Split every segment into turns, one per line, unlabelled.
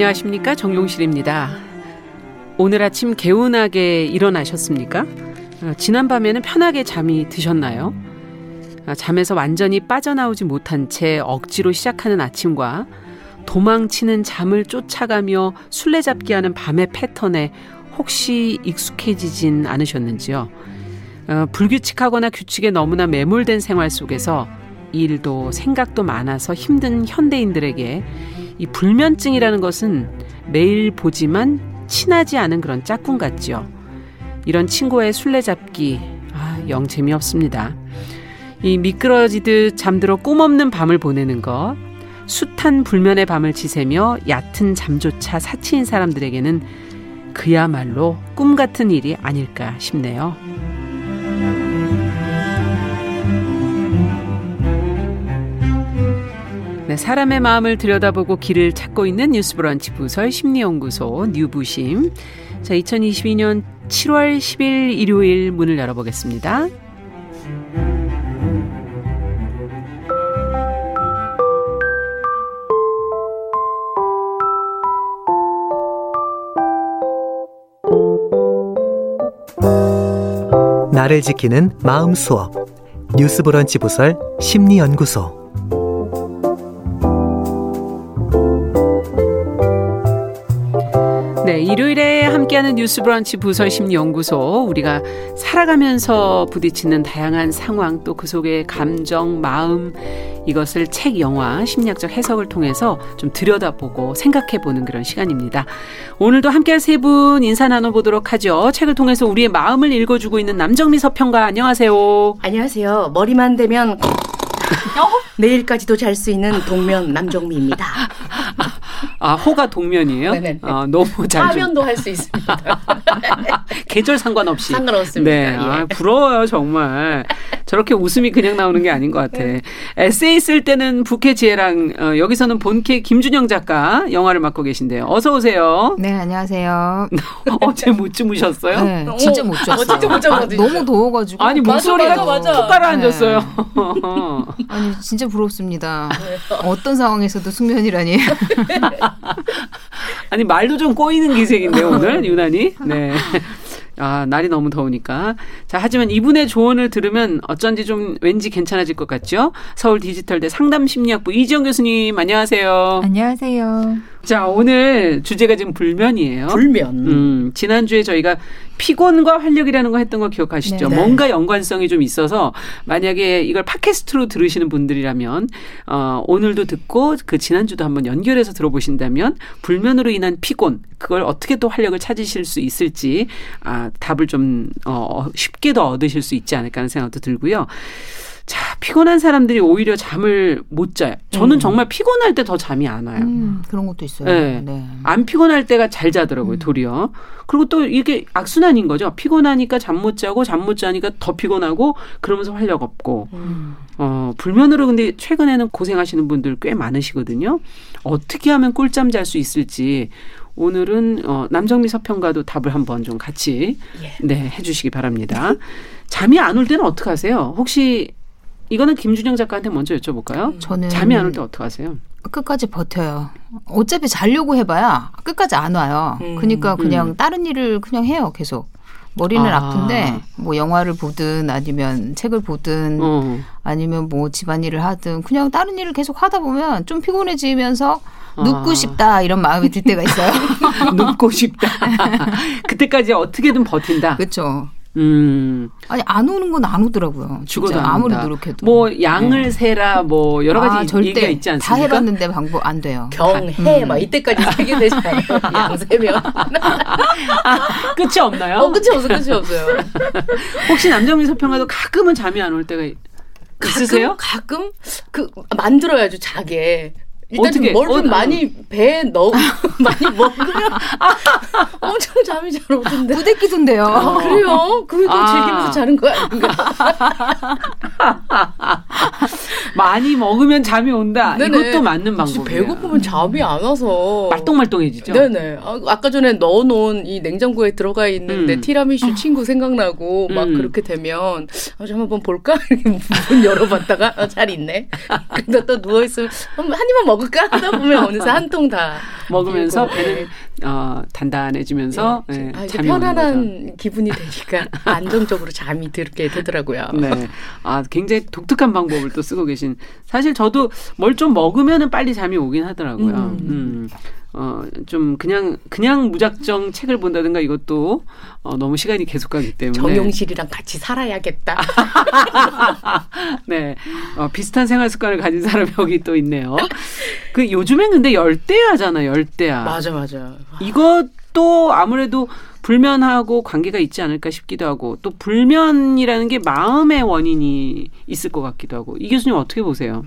안녕하십니까 정용실입니다. 오늘 아침 개운하게 일어나셨습니까? 어, 지난 밤에는 편하게 잠이 드셨나요? 어, 잠에서 완전히 빠져나오지 못한 채 억지로 시작하는 아침과 도망치는 잠을 쫓아가며 술래잡기 하는 밤의 패턴에 혹시 익숙해지진 않으셨는지요? 어, 불규칙하거나 규칙에 너무나 매몰된 생활 속에서 일도 생각도 많아서 힘든 현대인들에게 이 불면증이라는 것은 매일 보지만 친하지 않은 그런 짝꿍 같지요. 이런 친구의 술래잡기 아, 영 재미없습니다. 이 미끄러지듯 잠들어 꿈없는 밤을 보내는 것, 숱한 불면의 밤을 지새며 얕은 잠조차 사치인 사람들에게는 그야말로 꿈 같은 일이 아닐까 싶네요. 네, 사람의 마음을 들여다보고 길을 찾고 있는 뉴스브런치 부설 심리연구소 뉴부심. 자, 2022년 7월 10일 일요일 문을 열어보겠습니다.
나를 지키는 마음 수업 뉴스브런치 부설 심리연구소
함께하는 뉴스브런치 부설심리연구소 우리가 살아가면서 부딪히는 다양한 상황 또 그 속의 감정, 마음 이것을 책, 영화, 심리학적 해석을 통해서 좀 들여다보고 생각해보는 그런 시간입니다. 오늘도 함께할 세 분 인사 나눠보도록 하죠. 책을 통해서 우리의 마음을 읽어주고 있는 남정미 서평가 안녕하세요.
안녕하세요. 머리만 대면 내일까지도 잘 수 있는 동면 남정미입니다.
아, 호가 동면이에요?
네네.
아, 너무 잘. 좀-
화면도 할 수 있습니다.
계절 상관없이.
상관없습니다.
네.
예.
아, 부러워요, 정말. 저렇게 웃음이 그냥 나오는 게 아닌 것 같아. 에세이 쓸 때는 부캐 지혜랑, 어, 여기서는 본캐 김준영 작가 영화를 맡고 계신데요. 어서 오세요.
네, 안녕하세요.
어제 못 주무셨어요?
네, 진짜 못 잤어요.
어, 진짜 못 잤거든요.
아, 너무 더워가지고.
아니, 목소리가. 툭 가라앉았어요.
아니, 진짜 부럽습니다. 어떤 상황에서도 숙면이라니.
아니 말도 좀 꼬이는 기색인데 오늘 유난히 네. 아 날이 너무 더우니까 자 하지만 이분의 조언을 들으면 어쩐지 좀 왠지 괜찮아질 것 같죠 서울 디지털대 상담 심리학부 이지영 교수님 안녕하세요
안녕하세요.
자 오늘 주제가 지금 불면이에요
불면.
음, 지난주에 저희가 피곤과 활력이라는 거 했던 거 기억하시죠?
네.
뭔가 연관성이 좀 있어서 만약에 이걸 팟캐스트로 들으시는 분들이라면 어, 오늘도 듣고 그 지난주도 한번 연결해서 들어보신다면 불면으로 인한 피곤 그걸 어떻게 또 활력을 찾으실 수 있을지 아, 답을 좀 어, 쉽게 더 얻으실 수 있지 않을까 하는 생각도 들고요. 자, 피곤한 사람들이 오히려 잠을 못 자요. 저는 정말 피곤할 때 더 잠이 안 와요.
음, 그런 것도 있어요.
네.
네.
안 피곤할 때가 잘 자더라고요, 도리어. 그리고 또 이게 악순환인 거죠. 피곤하니까 잠 못 자고, 잠 못 자니까 더 피곤하고, 그러면서 활력 없고. 어, 불면으로 근데 최근에는 고생하시는 분들 꽤 많으시거든요. 어떻게 하면 꿀잠 잘 수 있을지. 오늘은 어, 남정미 서평가도 답을 한번 좀 같이 네 해 주시기 바랍니다. 잠이 안 올 때는 어떻게 하세요? 혹시 이거는 김준영 작가한테 먼저 여쭤볼까요?
저는
잠이 안 올 때 어떻게 하세요?
끝까지 버텨요. 어차피 자려고 해봐야 끝까지 안 와요.
음.
그러니까 그냥 다른 일을 그냥 해요, 계속. 머리는
아.
아. 픈데뭐 영화를 보든 아니면 책을 보든
어.
아니면 뭐 집안일을 하든 그냥 다른 일을 계속 하다 보면 좀 피곤해지면서
아.
눕고 싶다 이런 마음이 들 때가 있어요.
눕고 싶다. 그때까지 어떻게든 버틴다.
그렇죠.
음,
아니 안 오는 건 안 오더라고요.
죽어도
아무리. 노력해도.
뭐 양을 세라 뭐 여러 가지
아, 절대
얘기가 있지 않습니까?
다 해봤는데 방법 안 돼요.
경해
음.
막 이때까지 세게 되잖아요. 양세면.
끝이 없나요?
어 끝이 없어 끝이 없어요.
혹시 남정미 서평가도 가끔은 잠이 안 올 때가 있으세요?
가끔, 가끔 그 만들어야죠 자게. 일단
어떻게?
뭘좀
어,
많이 배에 넣어 많이 먹으면 엄청 잠이 잘 오던데.
부대끼던데요.
아, 그래요? 그거
아.
즐기면서 자는 거 아닌가?
많이 먹으면 잠이 온다.
네네.
이것도 맞는 방법이에요.
배고프면 잠이 안 와서
말똥말똥해지죠.
네네. 아, 아까 전에 넣어놓은 이 냉장고에 들어가 있는데
음.
티라미슈 친구 생각나고 막
음.
그렇게 되면 아, 좀 한번 볼까? 문 열어봤다가 아, 잘 있네. 근데 또 누워 있으면 한, 한 입만 먹 을까 하다 보면 어느새 한 통 다
먹으면서 배는 어, 단단해지면서
네.
예,
아,
잠이.
편안한 기분이 되니까 안정적으로 잠이 들게 되더라고요.
네. 아, 굉장히 독특한 방법을 또 쓰고 계신. 사실 저도 뭘 좀 먹으면은 빨리 잠이 오긴 하더라고요.
음.
음. 어, 좀 그냥, 그냥 무작정 책을 본다든가 이것도 어, 너무 시간이 계속 가기 때문에.
정용실이랑 같이 살아야겠다.
네. 어, 비슷한 생활 습관을 가진 사람이 여기 또 있네요. 그 요즘엔 근데 열대야잖아, 열대야.
맞아 맞아.
이것도 아무래도 불면하고 관계가 있지 않을까 싶기도 하고 또 불면이라는 게 마음의 원인이 있을 것 같기도 하고 이 교수님 어떻게 보세요?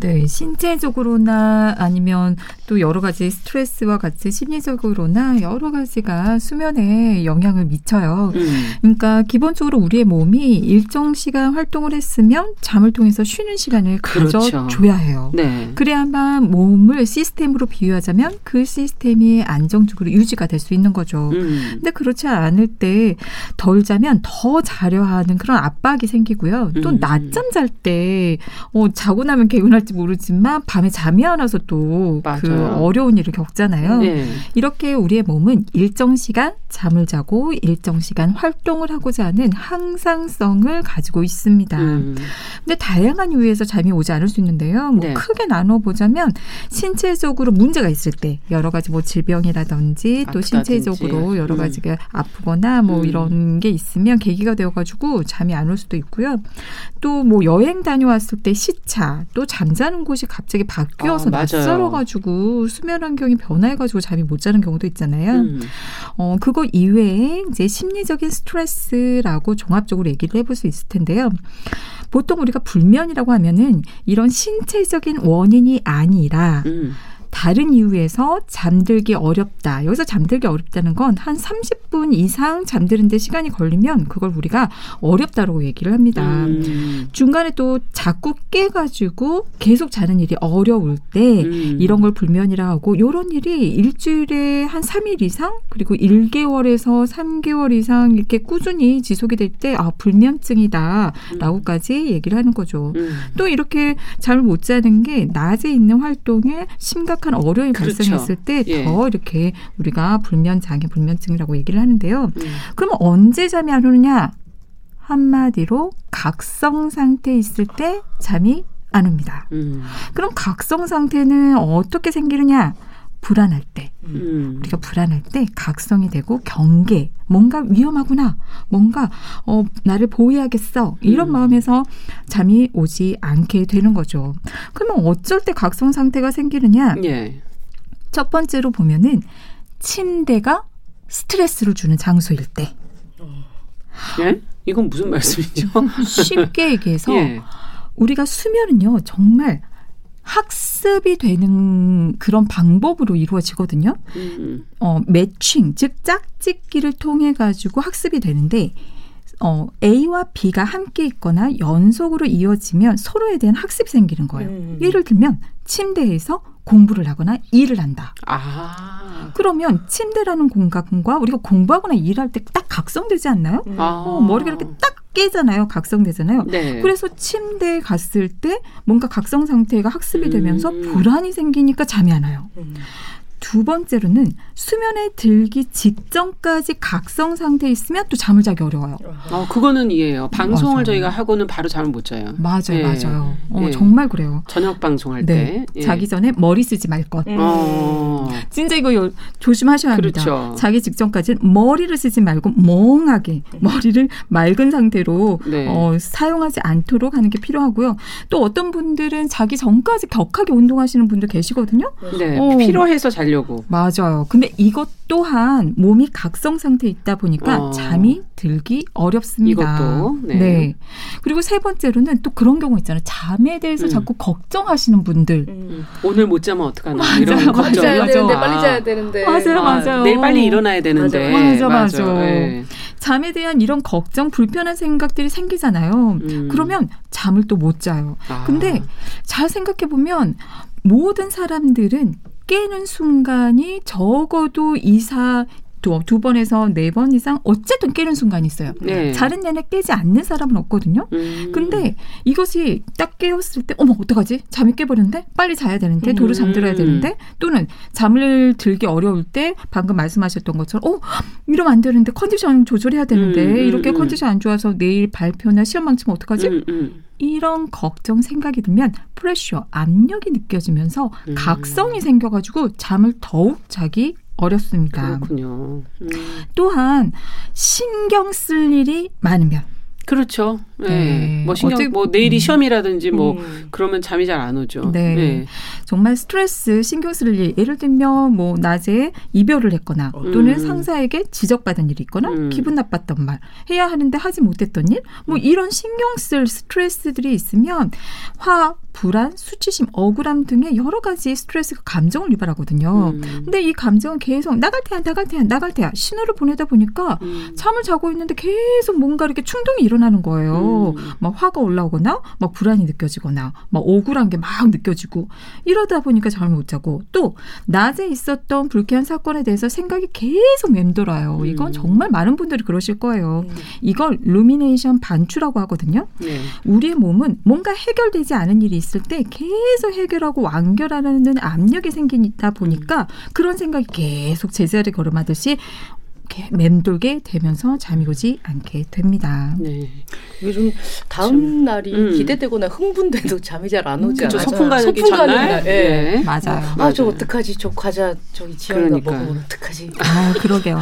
네, 신체적으로나 아니면 또 여러 가지 스트레스와 같이 심리적으로나 여러 가지가 수면에 영향을 미쳐요.
음.
그러니까 기본적으로 우리의 몸이 일정 시간 활동을 했으면 잠을 통해서 쉬는 시간을
그렇죠.
가져줘야 해요.
네.
그래야만 몸을 시스템으로 비유하자면 그 시스템이 안정적으로 유지가 될 수 있는 거죠.
음.
근데 그렇지 않을 때 덜 자면 더 자려 하는 그런 압박이 생기고요. 또
음.
낮잠 잘 때 어, 자고 나면 개운할 지 모르지만 밤에 잠이 안 와서 또 그. 어려운 일을 겪잖아요.
네.
이렇게 우리의 몸은 일정 시간 잠을 자고 일정 시간 활동을 하고자 하는 항상성을 가지고 있습니다.
음.
근데 다양한 이유에서 잠이 오지 않을 수 있는데요. 뭐
네.
크게 나눠 보자면 신체적으로 문제가 있을 때 여러 가지 뭐 질병이라든지 또
아프다든지.
신체적으로 여러
음.
가지가 아프거나 뭐
음.
이런 게 있으면 계기가 되어 가지고 잠이 안 올 수도 있고요. 또 뭐 여행 다녀왔을 때 시차, 또 잠 자는 곳이 갑자기 바뀌어서
아, 맞아요.
낯설어 가지고 수면 환경이 변화해 가지고 잠이 못 자는 경우도 있잖아요.
음.
어, 그거 이외에 이제 심리적인 스트레스라고 종합적으로 얘기를 해볼 수 있을 텐데요. 보통 우리가 불면이라고 하면은 이런 신체적인 원인이 아니라
음.
다른 이유에서 잠들기 어렵다. 여기서 잠들기 어렵다는 건 한 30분 이상 잠드는데 시간이 걸리면 그걸 우리가 어렵다라고 얘기를 합니다.
음.
중간에 또 자꾸 깨가지고 계속 자는 일이 어려울 때
음.
이런 걸 불면이라 하고 요런 일이 일주일에 한 3일 이상 그리고 1개월에서 3개월 이상 이렇게 꾸준히 지속이 될 때 아 불면증이다라고까지 얘기를 하는 거죠.
음.
또 이렇게 잠을 못 자는 게 낮에 있는 활동에 심각 한 어려움이
그렇죠.
발생했을 때더
예.
이렇게 우리가 불면 장애 불면증이라고 얘기를 하는데요.
음.
그러면 언제 잠이 안 오느냐? 한마디로 각성 상태에 있을 때 잠이 안 옵니다.
음.
그럼 각성 상태는 어떻게 생기느냐? 불안할 때.
음.
우리가 불안할 때 각성이 되고 경계, 뭔가 위험하구나, 뭔가 어 나를 보호해야겠어 이런
음.
마음에서 잠이 오지 않게 되는 거죠. 그러면 어쩔 때 각성 상태가 생기느냐?
예.
첫 번째로 보면은 침대가 스트레스를 주는 장소일 때.
예? 이건 무슨 말씀이죠?
쉽게 얘기해서
예.
우리가 수면은요 정말 학습이 되는 그런 방법으로 이루어지거든요.
음.
어, 매칭, 즉 짝짓기를 통해 가지고 학습이 되는데 어, A와 B가 함께 있거나 연속으로 이어지면 서로에 대한 학습이 생기는 거예요.
음.
예를 들면 침대에서 공부를 하거나 일을 한다.
아.
그러면 침대라는 공간과 우리가 공부하거나 일할 때 딱 각성되지 않나요?
아.
어, 머리가 이렇게 딱 깨잖아요. 각성되잖아요.
네.
그래서 침대에 갔을 때 뭔가 각성 상태가 학습이 되면서
음.
불안이 생기니까 잠이 안 와요.
음.
두 번째로는 수면에 들기 직전까지 각성 상태에 있으면 또 잠을 자기 어려워요.
어, 그거는 이해해요. 방송을
맞아요.
저희가 하고는 바로 잠을 못 자요.
맞아요,
예.
맞아요. 어,
예.
정말 그래요.
저녁 방송할
네.
때. 예.
자기 전에 머리 쓰지 말 것.
음.
어.
진짜 이거 요- 조심하셔야 합니다.
그렇죠.
자기 직전까지는 머리를 쓰지 말고 멍하게 머리를 맑은 상태로
네.
어, 사용하지 않도록 하는 게 필요하고요. 또 어떤 분들은 자기 전까지 격하게 운동하시는 분들 계시거든요.
네.
어.
필요해서 자려고.
맞아요. 근데 이것 또한 몸이 각성 상태에 있다 보니까
어.
잠이 들기 어렵습니다.
이것도, 네.
그리고 세 번째로는 또 그런 경우 있잖아요. 잠에 대해서
음.
자꾸 걱정하시는 분들.
음.
오늘 못 자면 어떡하나.
맞아요,
이런
맞아요.
걱정.
자야 되는데
맞아.
빨리 자야 되는데.
맞아요,
아,
맞아요.
내일 빨리 일어나야 되는데.
맞아, 맞아.
예.
잠에 대한 이런 걱정, 불편한 생각들이 생기잖아요.
음.
그러면 잠을 또 못 자요.
아.
근데 잘 생각해 보면 모든 사람들은 깨는 순간이 적어도 이사 두, 두 번에서 네 번 이상 어쨌든 깨는 순간이 있어요.
네.
자는 내내 깨지 않는 사람은 없거든요.
음.
근데 이것이 딱 깨었을 때 어머 어떡하지? 잠이 깨버렸는데 빨리 자야 되는데 도로
음.
잠들어야 되는데 또는 잠을 들기 어려울 때 방금 말씀하셨던 것처럼 어 이러면 안 되는데 컨디션 조절해야 되는데
음, 음,
이렇게
음.
컨디션 안 좋아서 내일 발표나 시험 망치면 어떡하지?
음, 음.
이런 걱정 생각이 들면 프레셔 압력이 느껴지면서
음.
각성이 생겨가지고 잠을 더욱 자기 어렵습니다.
그렇군요. 음.
또한 신경 쓸 일이 많으면
그렇죠. 네.
네.
뭐 신경
어떻게-
뭐 내일이
음.
시험이라든지 뭐
음.
그러면 잠이 잘 안 오죠.
네. 정말 스트레스 신경 쓸 일, 예를 들면 뭐 낮에 이별을 했거나 또는
음.
상사에게 지적받은 일이 있거나
음.
기분 나빴던 말, 해야 하는데 하지 못했던 일, 뭐 이런 신경 쓸 스트레스들이 있으면 화, 불안, 수치심, 억울함 등의 여러 가지 스트레스가 감정을 유발하거든요.
음.
근데 이 감정은 계속 나갈 테야, 나갈 테야, 나갈 테야 신호를 보내다 보니까
음.
잠을 자고 있는데 계속 뭔가 이렇게 충동이 일어나는 거예요.
음.
막 화가 올라오거나, 막 불안이 느껴지거나, 막 억울한 게 막 느껴지고, 이러다 보니까 잠을 못 자고, 또, 낮에 있었던 불쾌한 사건에 대해서 생각이 계속 맴돌아요. 이건
음.
정말 많은 분들이 그러실 거예요.
음.
이걸 루미네이션 반추라고 하거든요.
네.
우리의 몸은 뭔가 해결되지 않은 일이 있을 때 계속 해결하고 완결하는 압력이 생기다 보니까 그런 생각이 계속 제자리 걸음하듯이 이렇게 맴돌게 되면서 잠이 오지 않게 됩니다.
네.
이게 좀 다음 날이
음.
기대되거나 흥분돼도 잠이 잘 안 오지
그렇죠.
않아요.
소풍 가기
소풍 가는.
날,
예.
네.
맞아요.
아, 저. 어떡하지? 저 과자 저기 지영이가
그러니까.
먹으면 어떡하지?
아, 그러게요.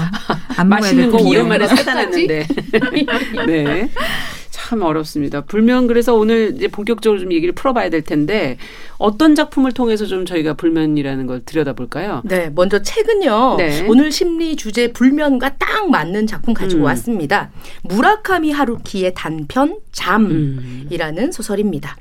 안
맛있는
될
거. 오랜만에 사다 놨는데. 네. 참 어렵습니다. 불면 그래서 오늘 이제 본격적으로 좀 얘기를 풀어봐야 될 텐데 어떤 작품을 통해서 좀 저희가 불면이라는 걸 들여다볼까요?
네, 먼저 책은요.
네.
오늘 심리 주제 불면과 딱 맞는 작품 가지고
음.
왔습니다. 무라카미 하루키의 단편
음.
잠이라는 소설입니다.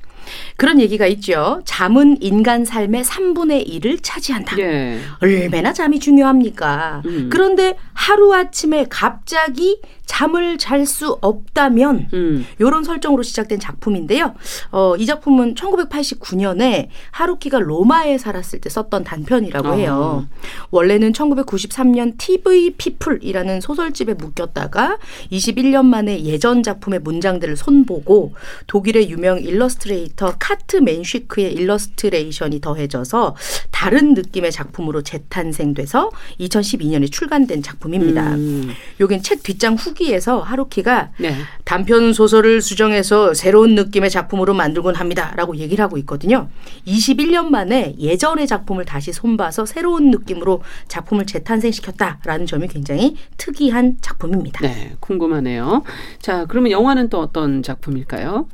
그런 얘기가 있죠. 잠은 인간 삶의 3분의 1을 차지한다.
예.
얼마나 잠이 중요합니까?
음.
그런데 하루아침에 갑자기 잠을 잘 수 없다면
음.
이런 설정으로 시작된 작품인데요. 어, 이 작품은 1989년에 하루키가 로마에 살았을 때 썼던 단편이라고
아.
해요. 원래는 1993년 TV 피플이라는 소설집에 묶였다가 21년 만에 예전 작품의 문장들을 손보고 독일의 유명 일러스트레이터 카트 맨쉬크의 일러스트레이션이 더해져서 다른 느낌의 작품으로 재탄생돼서 2012년에 출간된 작품입니다.
음.
여긴 책 뒷장 후 기에서 하루키가
네.
단편 소설을 수정해서 새로운 느낌의 작품으로 만들곤 합니다라고 얘기를 하고 있거든요. 21년 만에 예전의 작품을 다시 손봐서 새로운 느낌으로 작품을 재탄생시켰다라는 점이 굉장히 특이한 작품입니다.
네. 궁금하네요. 자, 그러면 영화는 또 어떤 작품일까요?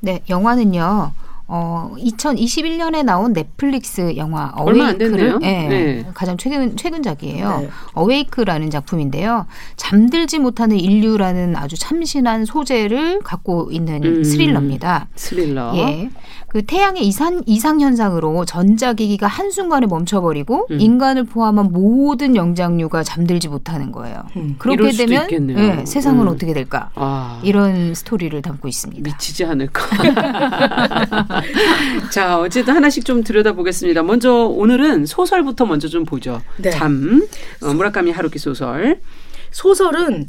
네, 영화는요. 어, 2021년에 나온 넷플릭스 영화. 어웨이크를 예,
네.
가장 최근 최근작이에요.
네.
어웨이크라는 작품인데요. 잠들지 못하는 인류라는 아주 참신한 소재를 갖고 있는
음.
스릴러입니다.
스릴러.
예. 그 태양의 이상, 이상 현상으로 전자기기가 한순간에 멈춰버리고
음.
인간을 포함한 모든 영장류가 잠들지 못하는 거예요.
음.
그렇게 되면. 예, 세상은
음.
어떻게 될까?
아.
이런 스토리를 담고 있습니다.
미치지 않을까. 자, 어쨌든 하나씩 좀 들여다보겠습니다. 먼저 오늘은 소설부터 먼저 좀 보죠.
네.
잠, 어, 무라카미 하루키 소설.
소설은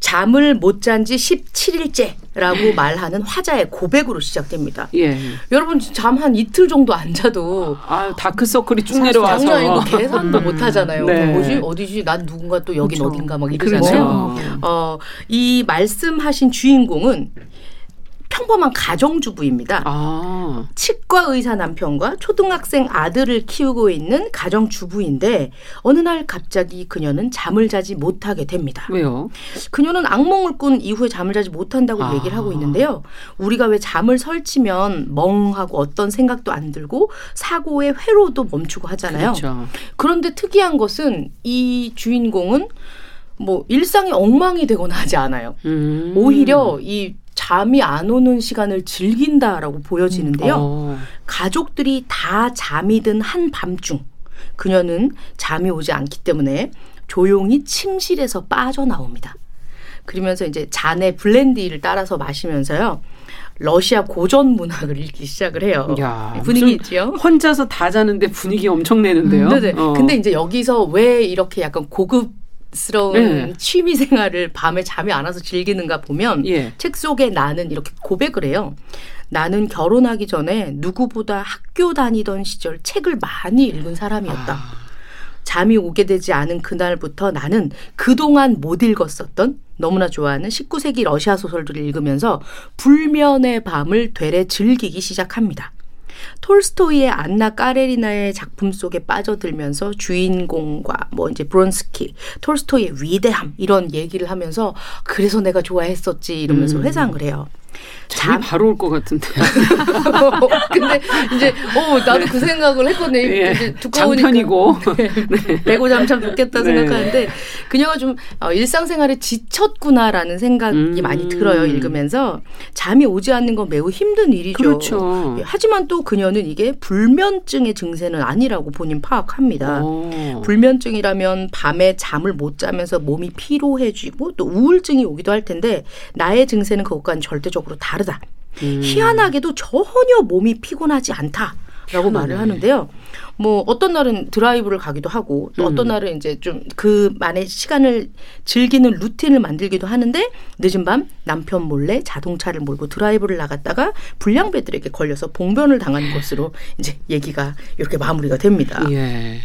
잠을 못 잔 지 17일째라고 말하는 화자의 고백으로 시작됩니다.
예.
여러분 잠 한 이틀 정도 안 자도
아, 다크서클이 쭉 내려와서.
장난 아니고 계산도 못 하잖아요.
네.
뭐지? 어디지? 난 누군가 또 여긴
그렇죠.
어딘가 막
그렇죠.
이러잖아요. 어, 이 말씀하신 주인공은 평범한 가정주부입니다.
아,
치과 의사 남편과 초등학생 아들을 키우고 있는 가정주부인데 어느 날 갑자기 그녀는 잠을 자지 못하게 됩니다.
왜요?
그녀는 악몽을 꾼 이후에 잠을 자지 못한다고
아.
얘기를 하고 있는데요. 우리가 왜 잠을 설치면 멍하고 어떤 생각도 안 들고 사고의 회로도 멈추고 하잖아요.
그렇죠.
그런데 특이한 것은 이 주인공은 뭐 일상이 엉망이 되거나 하지 않아요.
음.
오히려 이 잠이 안 오는 시간을 즐긴다라고 보여지는데요.
어.
가족들이 다 잠이 든 한밤중 그녀는 잠이 오지 않기 때문에 조용히 침실에서 빠져나옵니다. 그러면서 이제 잔에 블렌디를 따라서 마시면서요. 러시아 고전 문학을 읽기 시작을 해요.
야,
분위기
무슨
있지요?
혼자서 다 자는데 분위기 엄청 내는데요.
네네.
어.
근데 이제 여기서 왜 이렇게 약간 고급 스러운
네.
취미 생활을 밤에 잠이 안 와서 즐기는가 보면
예.
책 속에 나는 이렇게 고백을 해요. 나는 결혼하기 전에 누구보다 학교 다니던 시절 책을 많이 읽은 사람이었다.
아.
잠이 오게 되지 않은 그날부터 나는 그동안 못 읽었었던 너무나 좋아하는 19세기 러시아 소설들을 읽으면서 불면의 밤을 되레 즐기기 시작합니다. 톨스토이의 안나 까레리나의 작품 속에 빠져들면서 주인공과 뭐 이제 브론스키, 톨스토이의 위대함 이런 얘기를 하면서 그래서 내가 좋아했었지 이러면서
음.
회상을 해요.
잠이 바로 올 것 같은데.
근데 이제 어 나도 그 생각을 했거든요.
예.
이제 두꺼우니까
장편이고.
네. 배고 자면 참 좋겠다
네.
생각하는데 그녀가 좀 어, 일상생활에 지쳤구나라는 생각이
음.
많이 들어요 읽으면서 잠이 오지 않는 건 매우 힘든 일이죠.
그렇죠.
예, 하지만 또 그녀는 이게 불면증의 증세는 아니라고 본인 파악합니다.
어.
불면증이라면 밤에 잠을 못 자면서 몸이 피로해지고 또 우울증이 오기도 할 텐데 나의 증세는 그것과는 절대 적으로 다르다.
음.
희한하게도 전혀 몸이 피곤하지 않다. 라고. 말을 하는데요. 뭐 어떤 날은 드라이브를 가기도 하고 또 어떤
음.
날은 이제 좀 그만의 시간을 즐기는 루틴을 만들기도 하는데 늦은 밤 남편 몰래 자동차를 몰고 드라이브를 나갔다가 불량배들에게 걸려서 봉변을 당한 것으로 이제 얘기가 이렇게 마무리가 됩니다.
예.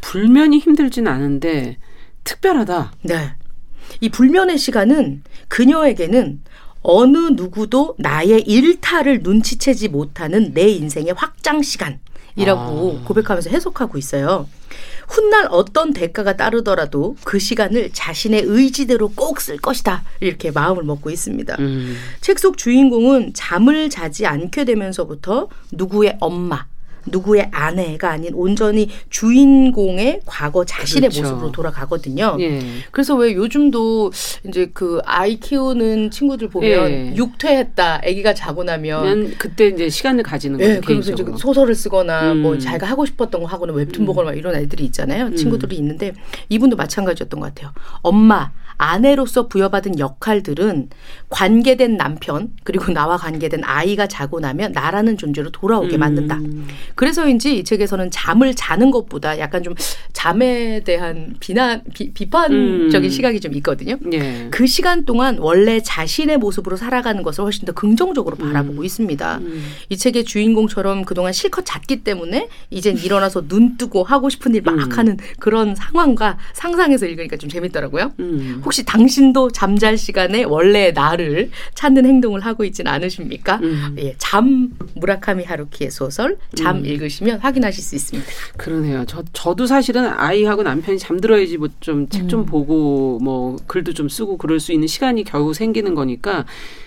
불면이 힘들진 않은데 특별하다.
네. 이 불면의 시간은 그녀에게는 어느 누구도 나의 일탈을 눈치채지 못하는 내 인생의 확장 시간이라고
아.
고백하면서 해석하고 있어요. 훗날 어떤 대가가 따르더라도 그 시간을 자신의 의지대로 꼭 쓸 것이다. 이렇게 마음을 먹고 있습니다.
음.
책속 주인공은 잠을 자지 않게 되면서부터 누구의 엄마, 누구의 아내가 아닌 온전히 주인공의 과거 자신의
그렇죠.
모습으로 돌아가거든요.
예.
그래서 왜 요즘도 이제 그 아이 키우는 친구들 보면
예.
육퇴했다, 아기가 자고 나면
그때 이제 시간을 가지는 거죠.
예, 그러면서 이제. 소설을 쓰거나
음.
뭐 자기가 하고 싶었던 거 하거나 웹툰
음.
보거나 막 이런 애들이 있잖아요. 친구들이 있는데 이분도 마찬가지였던 것 같아요. 엄마, 아내로서 부여받은 역할들은 관계된 남편 그리고 나와 관계된 아이가 자고 나면 나라는 존재로 돌아오게 만든다.
음.
그래서인지 이 책에서는 잠을 자는 것보다 약간 좀 잠에 대한 비난 비, 비판적인
음.
시각이 좀 있거든요.
예.
그 시간 동안 원래 자신의 모습으로 살아가는 것을 훨씬 더 긍정적으로 바라보고 있습니다.
음.
이 책의 주인공처럼 그동안 실컷 잤기 때문에 이젠 일어나서 눈 뜨고 하고 싶은 일막
음.
하는 그런 상황과 상상해서 읽으니까 좀 재밌더라고요.
음.
혹시 당신도 잠잘 시간에 원래의 나를 찾는 행동을 하고 있지는 않으십니까?
음.
예, 잠 무라카미 하루키의 소설 잠
음.
읽으시면 확인하실 수 있습니다.
그러네요. 저 저도 사실은 아이하고 남편이 잠들어야지 뭐 좀 책좀
음.
보고 뭐 글도 좀 쓰고 그럴 수 있는 시간이 겨우 생기는 거니까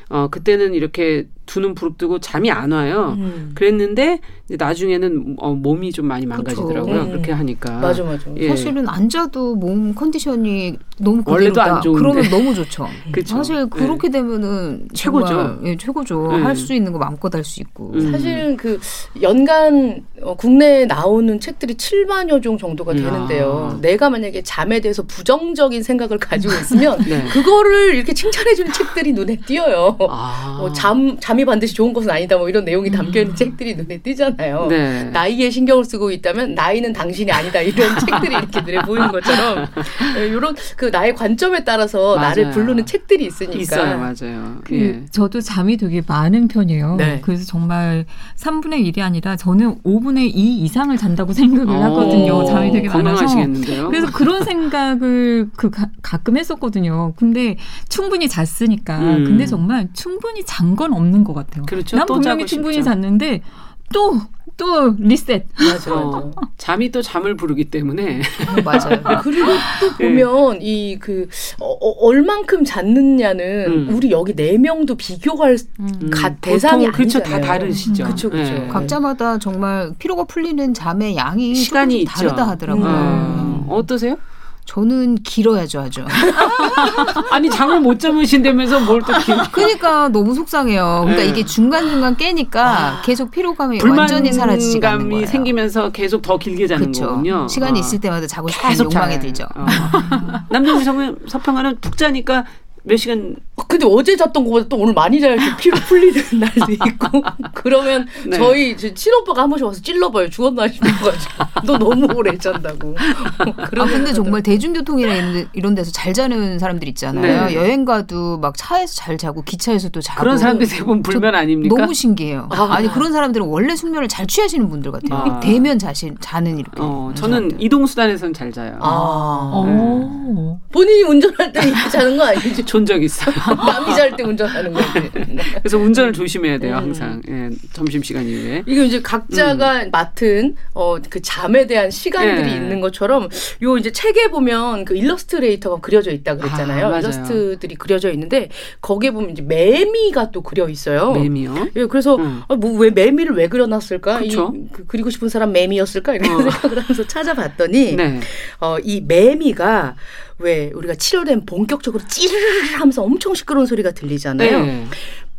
어 그때는 이렇게 두 눈 부릅뜨고 잠이 안 와요.
음.
그랬는데 이제 나중에는 어, 몸이 좀 많이 망가지더라고요.
음.
그렇게 하니까.
맞아 맞아.
예.
사실은 앉아도 몸 컨디션이 너무
원래도
그대로다.
안 좋은데.
그러면 너무 좋죠.
그쵸.
사실 그렇게 되면은
최고죠.
정말, 예, 최고죠.
네.
할수 있는 거 마음껏 할 수 있고.
음.
사실은 그 연간 어, 국내에 나오는 책들이 7만여 종 정도가
음.
되는데요.
아.
내가 만약에 잠에 대해서 부정적인 생각을 가지고 있으면
네.
그거를 이렇게 칭찬해 주는 책들이 눈에 띄어요.
아.
뭐 잠, 잠이 반드시 좋은 것은 아니다. 뭐 이런 내용이 담겨 있는 책들이 눈에 띄잖아요.
네.
나이에 신경을 쓰고 있다면 나이는 당신이 아니다. 이런 책들이 이렇게 눈에 보이는 것처럼 이런 그 나의 관점에 따라서 나를
맞아요.
부르는 책들이 있으니까.
있어요, 맞아요.
그
예.
저도 잠이 되게 많은 편이에요.
네.
그래서 정말 3분의 1이 아니라 저는 5분의 2 이상을 잔다고 생각을 하거든요.
어,
잠이 되게 많아서.
건강하시겠는데요.
그래서 그런 생각을 그 가, 가끔 했었거든요. 근데 충분히 잤으니까.
음.
근데 정말 충분히 잔 건 없는 것 같아요.
그렇죠. 난또
분명히 충분히
싶죠.
잤는데 또 또 리셋.
맞아.
어, 잠이 또 잠을 부르기 때문에
맞아요.
그리고 또 보면 이그 어, 어, 얼만큼 잤느냐는
음.
우리 여기 네 명도 비교할
음,
가- 대상이
보통 그렇죠 다. 다르시죠.
그쵸, 그쵸.
예.
각자마다 정말 피로가 풀리는 잠의 양이
시간이
조금씩 다르다. 하더라고요.
어, 어떠세요?
저는 길어야죠, 아주.
아니 잠을 못 주무신다면서 뭘 또 길...
그러니까 너무 속상해요. 그러니까
네.
이게 중간중간 깨니까 계속 피로감이 완전히 사라지지가 않는
불만감이
거예요.
생기면서 계속 더 길게 자는
그렇죠.
거군요.
시간이
어.
있을 때마다 자고 싶은
계속
욕망이. 들죠.
어. 남정미 서- 서평가는 푹 자니까 몇 시간
어, 근데 어제 잤던 것보다 또 오늘 많이 자야지 피로 풀리는 날도 있고 그러면
네.
저희 저 친오빠가 한 번씩 와서 찔러봐요 죽었나 싶어가지고 너 너무 오래 잔다고
아 근데 정말 대중교통이나 이런, 데서 잘 자는 사람들 있잖아요.
네.
여행 가도 막 차에서 잘 자고 기차에서도 자고
그런 사람들이 대부분 불면 아닙니까?
너무 신기해요.
아.
아. 니 그런 사람들은 원래 숙면을 잘 취하시는 분들 같아요.
아.
대면 자신 자는 이렇게.
어, 저는 이동 수단에서는 잘 자요.
아
오.
본인이 운전할 때 이렇게 자는 거 아니지
존적 있어요.
남이 잘 때 운전하는 거지
그래서 운전을 조심해야 돼요,
음.
항상. 예, 점심 시간 이후에.
이게 이제 각자가 맡은 어 그 잠에 대한 시간들이
네.
있는 것처럼 요 이제 책에 보면 그 일러스트레이터가 그려져 있다 그랬잖아요.
아.
일러스트들이 그려져 있는데 거기에 보면 이제 매미가 또 그려 있어요.
매미요.
예, 그래서
음.
뭐왜 매미를 왜 그려놨을까? 이, 그, 그리고 싶은 사람 매미였을까? 이런
어.
생각을 하면서 찾아봤더니
네.
어, 이 매미가 왜 우리가 치료되면 본격적으로 찌르르르 하면서 엄청 시끄러운 소리가 들리잖아요.
네.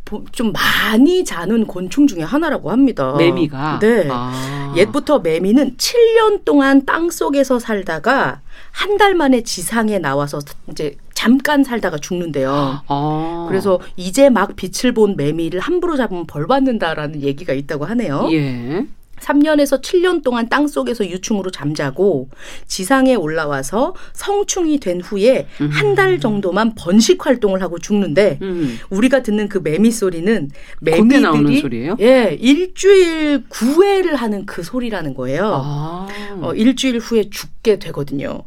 보- 좀 많이 자는 곤충 중에 하나라고 합니다.
매미가.
네.
아.
옛부터 매미는 7년 동안 땅 속에서 살다가 한 달 만에 지상에 나와서 이제 잠깐 살다가 죽는데요.
아.
그래서 이제 막 빛을 본 매미를 함부로 잡으면 벌 받는다라는 얘기가 있다고 하네요.
예.
3년에서 7년 동안 땅 속에서 유충으로 잠자고 지상에 올라와서 성충이 된 후에 한 달 정도만 번식 활동을 하고 죽는데
음.
우리가 듣는 그 매미 소리는 매미들이?
예
일주일 구회를 하는 그 소리라는 거예요.
아.
어, 일주일 후에 죽게 되거든요.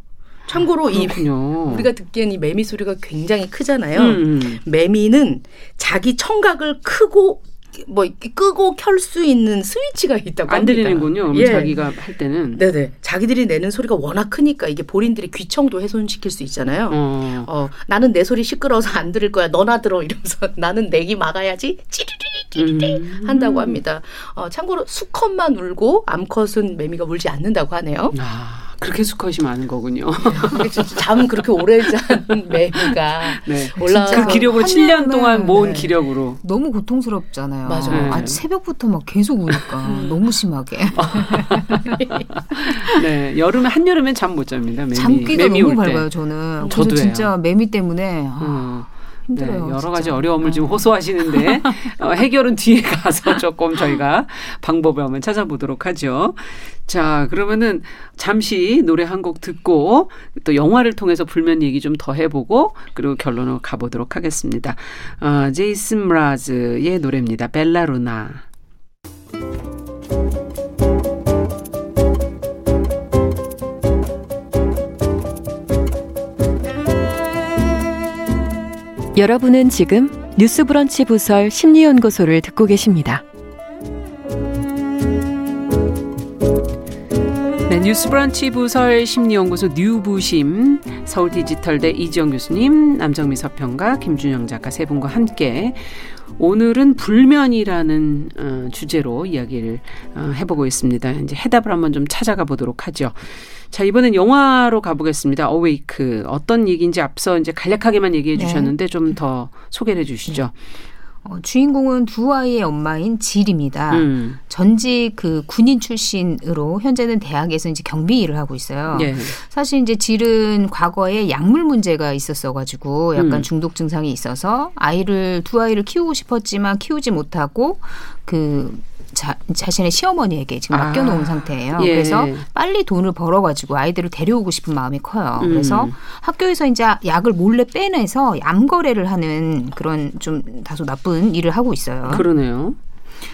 참고로 이
그렇군요.
우리가 듣기엔 이 매미 소리가 굉장히 크잖아요.
음, 음.
매미는 자기 청각을 크고 뭐 끄고 켤 수 있는 스위치가 있다고
안
합니다.
들리는군요.
예.
자기가 할 때는.
네네. 자기들이 내는 소리가 워낙 크니까 이게 본인들의 귀청도 훼손시킬 수 있잖아요.
어.
어, 나는 내 소리 시끄러워서 안 들을 거야. 너나 들어. 이러면서 나는 내기 막아야지. 찌리리
음.
한다고 합니다. 어, 참고로 수컷만 울고 암컷은 매미가 울지 않는다고 하네요.
아, 그렇게 수컷이 많은 거군요.
잠 그렇게 오래 잔 매미가
네.
올라와서
그 기력으로
한
7년
년은,
동안 모은
네.
기력으로.
너무 고통스럽잖아요.
맞아요.
아, 새벽부터 막 계속 우니까 너무 심하게.
네. 여름에 한 여름엔 잠 못 잡니다. 매미.
잠기가
매미
너무
올 때.
밝아요, 저는.
저도예요.
진짜 매미 때문에 아,
어.
힘들어요.
네, 여러
진짜.
가지 어려움을 지금
네.
호소하시는데 어, 해결은 뒤에 가서 조금 저희가 방법을 한번 찾아보도록 하죠. 자, 그러면은 잠시 노래 한 곡 듣고 또 영화를 통해서 불면 얘기 좀 더 해보고 그리고 결론으로 가보도록 하겠습니다. 어, 제이슨 브라즈의 노래입니다. 벨라루나.
여러분은 지금 뉴스브런치 부설 심리연구소를 듣고 계십니다.
네, 뉴스브런치 부설 심리연구소 뉴부심 서울 디지털대 이지영 교수님, 남정미 서평가, 김준영 작가 세 분과 함께 오늘은 불면이라는 어, 주제로 이야기를 어, 해보고 있습니다. 이제 해답을 한번 좀 찾아가 보도록 하죠. 자 이번엔 영화로 가보겠습니다. 어웨이크 어떤 얘기인지 앞서 이제 간략하게만 얘기해
네.
주셨는데 좀더 소개를 해 주시죠.
어, 주인공은 두 아이의 엄마인 질입니다.
음,
전직 그 군인 출신으로 현재는 대학에서 이제 경비 일을 하고 있어요.
예,
사실 이제 질은 과거에 약물 문제가 있었어가지고 약간
음.
중독 증상이 있어서 아이를 두 아이를 키우고 싶었지만 키우지 못하고 그 자, 자신의 시어머니에게 지금
아.
맡겨놓은 상태예요.
예.
그래서 빨리 돈을 벌어가지고 아이들을 데려오고 싶은 마음이 커요.
음.
그래서 학교에서 이제 약을 몰래 빼내서 암 거래를 하는 그런 좀 다소 나쁜 일을 하고 있어요.
그러네요.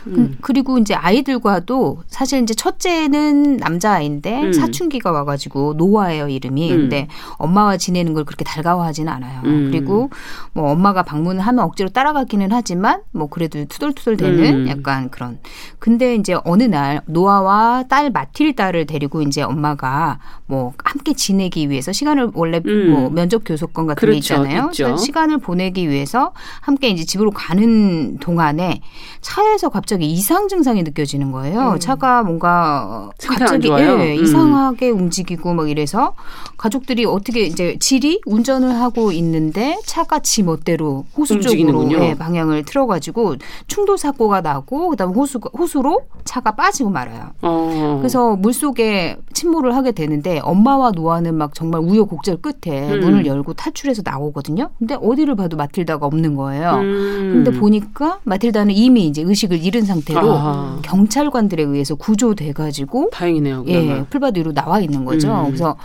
그- 그리고 이제 아이들과도 사실 이제 첫째는 남자아이인데
음.
사춘기가 와가지고 노아예요 이름이.
음.
근데 엄마와 지내는 걸 그렇게 달가워하지는 않아요.
음.
그리고 뭐 엄마가 방문을 하면 억지로 따라가기는 하지만 뭐 그래도 투덜투덜대는
음.
약간 그런. 근데 이제 어느 날 노아와 딸 마틸다를 데리고 이제 엄마가 뭐 함께 지내기 위해서 시간을 원래
음.
뭐 면접 교섭권 같은 게
그렇죠.
있잖아요.
있죠.
그래서 시간을 보내기 위해서 함께 이제 집으로 가는 동안에 차에서 갑자기 이상 증상이 느껴지는 거예요.
음.
차가 뭔가
안
갑자기? 예,
음.
이상하게 움직이고 막 이래서 가족들이 어떻게 이제 질이 운전을 하고 있는데 차가 지 멋대로 호수 쪽으로. 예, 방향을 틀어가지고 충돌 사고가 나고 그다음 에 호수 호수로 차가 빠지고 말아요.
어.
그래서 물 속에 침몰을 하게 되는데 엄마와 노아는 막 정말 우여곡절 끝에
음.
문을 열고 탈출해서 나오거든요. 근데 어디를 봐도 마틸다가 없는 거예요.
음.
근데 보니까 마틸다는 이미 이제 의식을 잃은 상태로
아.
경찰관들에 의해서 구조돼 가지고
다행이네요.
예,
그나마.
풀밭 위로 나와 있는 거죠.
음.
그래서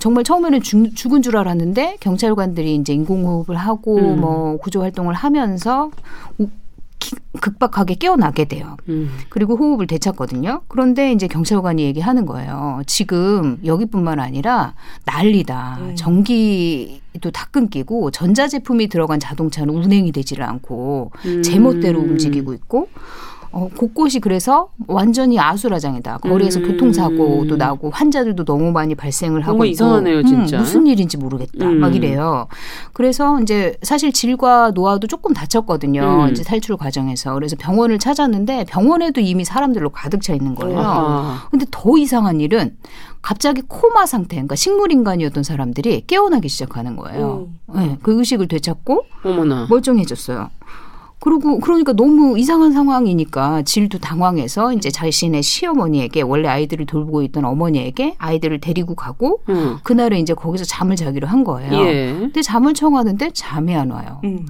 정말 처음에는 죽, 죽은 줄 알았는데 경찰관들이 이제 인공호흡을 하고
음.
뭐 구조 활동을 하면서 우- 기- 극박하게 깨어나게 돼요.
음.
그리고 호흡을 되찾거든요. 그런데 이제 경찰관이 얘기하는 거예요. 지금 여기뿐만 아니라 난리다.
음.
전기도 다 끊기고 전자제품이 들어간 자동차는 운행이 되지를 않고
음.
제멋대로 움직이고 있고 어, 곳곳이 그래서 완전히 아수라장이다. 거리에서
음.
교통사고도 나고 환자들도 너무 많이 발생을 하고.
이상하네요,
음,
진짜.
무슨 일인지 모르겠다.
음.
막 이래요. 그래서 이제 사실 질과 노아도 조금 다쳤거든요.
음.
이제 탈출 과정에서. 그래서 병원을 찾았는데 병원에도 이미 사람들로 가득 차 있는 거예요.
아하.
근데 더 이상한 일은 갑자기 코마 상태, 그러니까 식물인간이었던 사람들이 깨어나기 시작하는 거예요. 네, 그 의식을 되찾고
어머나.
멀쩡해졌어요. 그리고 그러니까 너무 이상한 상황이니까 질도 당황해서 이제 자신의 시어머니에게 원래 아이들을 돌보고 있던 어머니에게 아이들을 데리고 가고
음.
그날은 이제 거기서 잠을 자기로 한 거예요.
예.
근데 잠을 청하는데 잠이 안 와요.
음.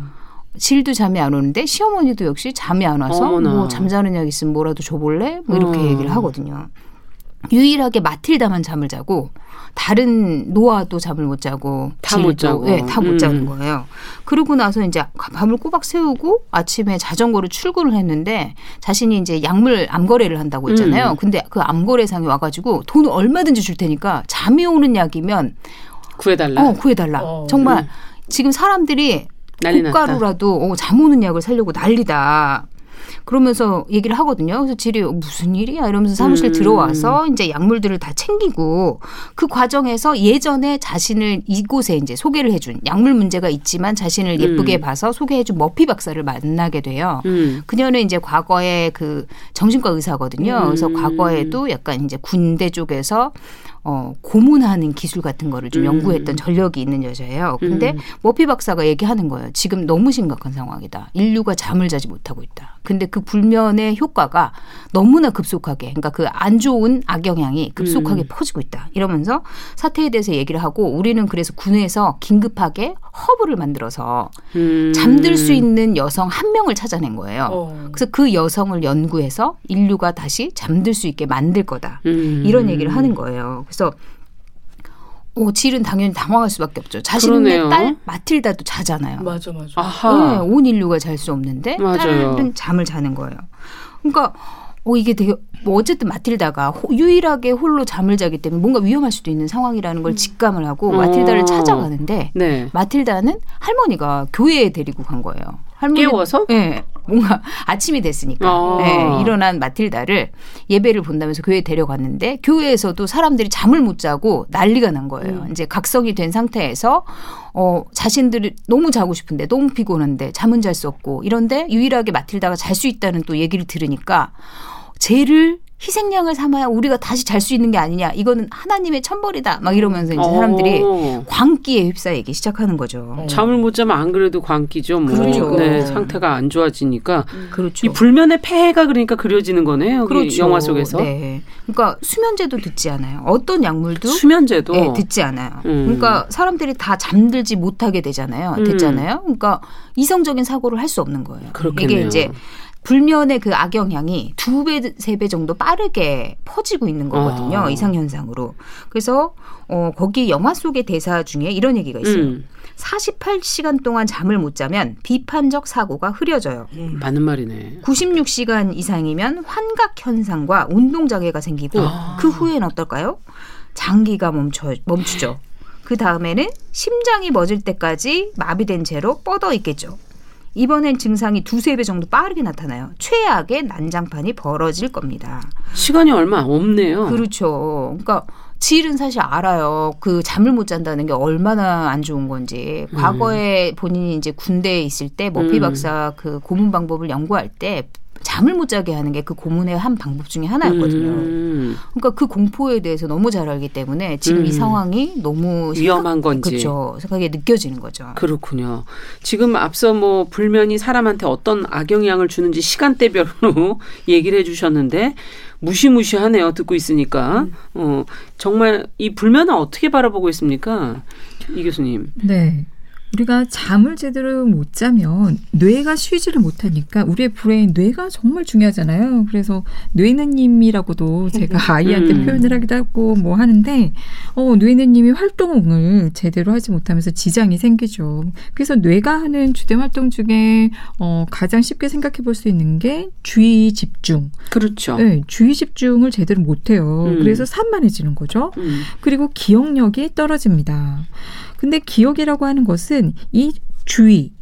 질도 잠이 안 오는데 시어머니도 역시 잠이 안 와서
어머나.
뭐 잠자는 약 있으면 뭐라도 줘볼래? 뭐 이렇게
음.
얘기를 하거든요. 유일하게 마틸다만 잠을 자고 다른 노아도 잠을 못 자고
다못
질도,
자고.
네, 다못
음.
자는 거예요. 그러고 나서 이제 밤을 꼬박 세우고 아침에 자전거로 출근을 했는데 자신이 이제 약물 암거래를 한다고 했잖아요.
음.
근데 그 암거래상에 와가지고 돈을 얼마든지 줄 테니까 잠이 오는 약이면
구해달라.
어 구해달라.
어.
정말 지금 사람들이. 고가루라도 어, 잠 오는 약을 살려고 난리다. 그러면서 얘기를 하거든요. 그래서 질이 어, 무슨 일이야 이러면서 사무실
음.
들어와서 이제 약물들을 다 챙기고 그 과정에서 예전에 자신을 이곳에 이제 소개를 해준 약물 문제가 있지만 자신을 예쁘게
음.
봐서 소개해준 머피 박사를 만나게 돼요.
음.
그녀는 이제 과거에 그 정신과 의사거든요.
음.
그래서 과거에도 약간 이제 군대 쪽에서 어, 고문하는 기술 같은 거를 좀
음.
연구했던 전력이 있는 여자예요. 근데
음.
머피 박사가 얘기하는 거예요. 지금 너무 심각한 상황이다. 인류가 잠을 자지 못하고 있다. 근데 그 불면의 효과가 너무나 급속하게, 그러니까 그 안 좋은 악영향이 급속하게
음.
퍼지고 있다. 이러면서 사태에 대해서 얘기를 하고 우리는 그래서 군에서 긴급하게 허브를 만들어서
음.
잠들 수 있는 여성 한 명을 찾아낸 거예요.
어.
그래서 그 여성을 연구해서 인류가 다시 잠들 수 있게 만들 거다.
음.
이런 얘기를 하는 거예요. 그래서 어, 질은 당연히 당황할 수밖에 없죠. 자신의. 딸 마틸다도 자잖아요.
맞아 맞아.
아하.
네, 온 인류가 잘 수 없는데
맞아요.
딸은 잠을 자는 거예요. 그러니까 어 이게 되게 뭐 어쨌든 마틸다가 호- 유일하게 홀로 잠을 자기 때문에 뭔가 위험할 수도 있는 상황이라는 걸 직감을 하고
어.
마틸다를 찾아가는데
네.
마틸다는 할머니가 교회에 데리고 간 거예요. 할머니
깨워서?
네, 뭔가 아침이 됐으니까
아.
네, 일어난 마틸다를 예배를 본다면서 교회에 데려갔는데 교회에서도 사람들이 잠을 못 자고 난리가 난 거예요. 이제 각성이 된 상태에서 어 자신들이 너무 자고 싶은데 너무 피곤한데 잠은 잘 수 없고 이런데 유일하게 마틸다가 잘 수 있다는 또 얘기를 들으니까 쟤를 희생양을 삼아야 우리가 다시 잘 수 있는 게 아니냐. 이거는 하나님의 천벌이다. 막 이러면서 이제 사람들이
어.
광기에 휩싸이기 시작하는 거죠.
잠을 못 자면 안 그래도 광기죠. 뭐.
그렇죠.
네, 상태가 안 좋아지니까
그렇죠.
이 불면의 폐해가 그러니까 그려지는 거네요. 여기 영화 속에서
네. 그러니까 수면제도 듣지 않아요. 어떤 약물도
수면제도
네, 듣지 않아요.
음.
그러니까 사람들이 다 잠들지 못하게 되잖아요.
음.
됐잖아요. 그러니까 이성적인 사고를 할 수 없는 거예요.
그렇겠네요.
이게 이제 불면의 그 악영향이 두 배, 세 배 정도 빠르게 퍼지고 있는 거거든요.
아.
이상현상으로. 그래서, 어, 거기 영화 속의 대사 중에 이런 얘기가 있어요.
음,
48시간 동안 잠을 못 자면 비판적 사고가 흐려져요.
맞는 말이네.
96시간 이상이면 환각 현상과 운동 장애가 생기고
아.
그 후엔 어떨까요? 장기가 멈춰 멈추죠. 그 다음에는 심장이 멎을 때까지 마비된 채로 뻗어 있겠죠. 이번엔 증상이 두세 배 정도 빠르게 나타나요. 최악의 난장판이 벌어질 겁니다.
시간이 얼마 없네요.
그렇죠. 그러니까 지일은 사실 알아요. 그 잠을 못 잔다는 게 얼마나 안 좋은 건지. 과거에 본인이 이제 군대에 있을 때 머피
음.
박사 그 고문 방법을 연구할 때 잠을 못 자게 하는 게 그 고문의 한 방법 중에 하나였거든요.
음.
그러니까 그 공포에 대해서 너무 잘 알기 때문에 지금 이
음.
상황이 너무
위험한 건지.
그렇죠. 생각이 느껴지는 거죠.
그렇군요. 지금 앞서 뭐 불면이 사람한테 어떤 악영향을 주는지 시간대별로 얘기를 해주셨는데 무시무시하네요. 듣고 있으니까 어 정말 이 불면은 어떻게 바라보고 있습니까, 이 교수님?
네. 우리가 잠을 제대로 못 자면 뇌가 쉬지를 못하니까 우리의 브레인 뇌가 정말 중요하잖아요. 그래서 뇌는님이라고도 제가 아이한테
음.
표현을 하기도 하고 뭐 하는데 어 뇌는님이 활동을 제대로 하지 못하면서 지장이 생기죠. 그래서 뇌가 하는 주된 활동 중에 어 가장 쉽게 생각해 볼 수 있는 게 주의 집중.
그렇죠.
네, 주의 집중을 제대로 못 해요.
음.
그래서 산만해지는 거죠.
음.
그리고 기억력이 떨어집니다. 근데 기억이라고 하는 것은 이 주의,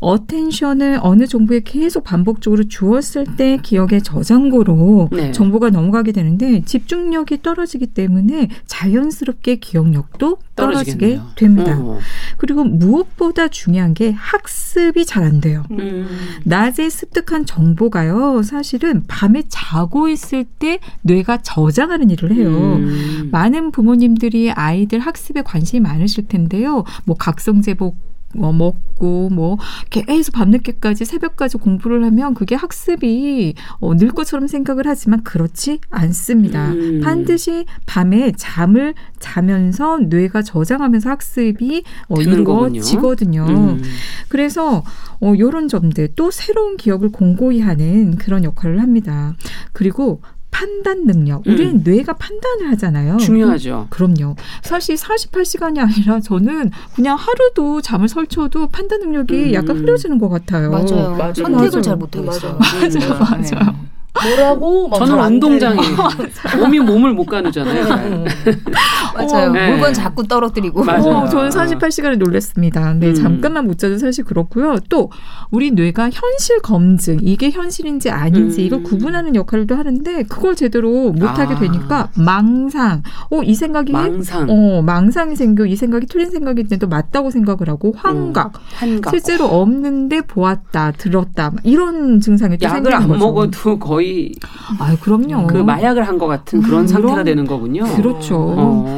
attention을 어느 정보에 계속 반복적으로 주었을 때 기억의 저장고로
네.
정보가 넘어가게 되는데 집중력이 떨어지기 때문에 자연스럽게 기억력도 떨어지게. 됩니다.
어.
그리고 무엇보다 중요한 게 학습이 잘 안 돼요.
음.
낮에 습득한 정보가요, 사실은 밤에 자고 있을 때 뇌가 저장하는 일을 해요.
음.
많은 부모님들이 아이들 학습에 관심이 많으실 텐데요. 뭐 각성제복 뭐 먹고 뭐 계속 밤늦게까지 새벽까지 공부를 하면 그게 학습이 어, 늘 것처럼 생각을 하지만 그렇지 않습니다.
음.
반드시 밤에 잠을 자면서 뇌가 저장하면서 학습이 어. 이루어지거든요.
음.
그래서 어, 이런 점들 또 새로운 기억을 공고히 하는 그런 역할을 합니다. 그리고 판단 능력. 우리는
음.
뇌가 판단을 하잖아요.
중요하죠.
그, 럼요 사실 48시간이 아니라 저는 그냥 하루도 잠을 설쳐도 판단 능력이
음.
약간 흐려지는 것 같아요.
맞아요.
맞아요.
선택을
맞아요.
잘 못하겠어요.
맞아요.
맞아요.
뭐라고? 막
저는 운동장이 몸이 몸을 못 가누잖아요. 잘.
맞아요.
네.
물건 자꾸 떨어뜨리고.
맞아요.
어, 저는 48시간을 놀랐습니다. 네,
음.
잠깐만 못 자도 사실 그렇고요. 또 우리 뇌가 현실 검증, 이게 현실인지 아닌지
음.
이걸 구분하는 역할을 또 하는데 그걸 제대로 못하게
아.
되니까 망상, 어, 이 생각이
망상,
어, 망상이 생겨 이 생각이 틀린 생각인데도 맞다고 생각을 하고 환각,
환각.
실제로 없는데 보았다, 들었다 이런 증상이 또
약을
생기는
안
거죠.
먹어도 거의
아, 그럼요.
그 마약을 한 것 같은 그런
음,
상태가 되는 거군요.
그렇죠.
어.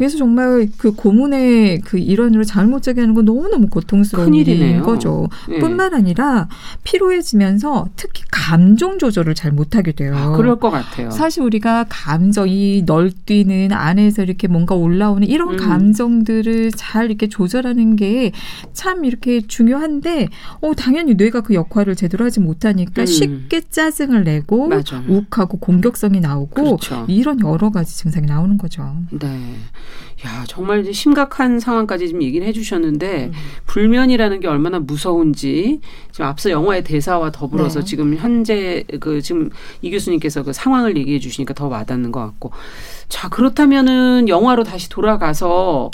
그래서 정말 그 고문의 그 일환으로 잘못 자게 하는 건 너무너무 고통스러운. 일인 거죠.
예.
뿐만 아니라 피로해지면서 특히 감정 조절을 잘 못하게 돼요.
아, 그럴 것 같아요.
사실 우리가 감정이 널뛰는 안에서 이렇게 뭔가 올라오는 이런
음.
감정들을 잘 이렇게 조절하는 게 참 이렇게 중요한데, 어, 당연히 뇌가 그 역할을 제대로 하지 못하니까
음.
쉽게 짜증을 내고,
맞아.
욱하고 공격성이 나오고,
그렇죠.
이런 여러 가지 증상이 나오는 거죠.
네. 야, 정말 이제 심각한 상황까지 지금 얘기를 해주셨는데,
음.
불면이라는 게 얼마나 무서운지, 지금 앞서 영화의 대사와 더불어서
네.
지금 현재 그 지금 이 교수님께서 그 상황을 얘기해 주시니까 더 와닿는 것 같고. 자, 그렇다면은 영화로 다시 돌아가서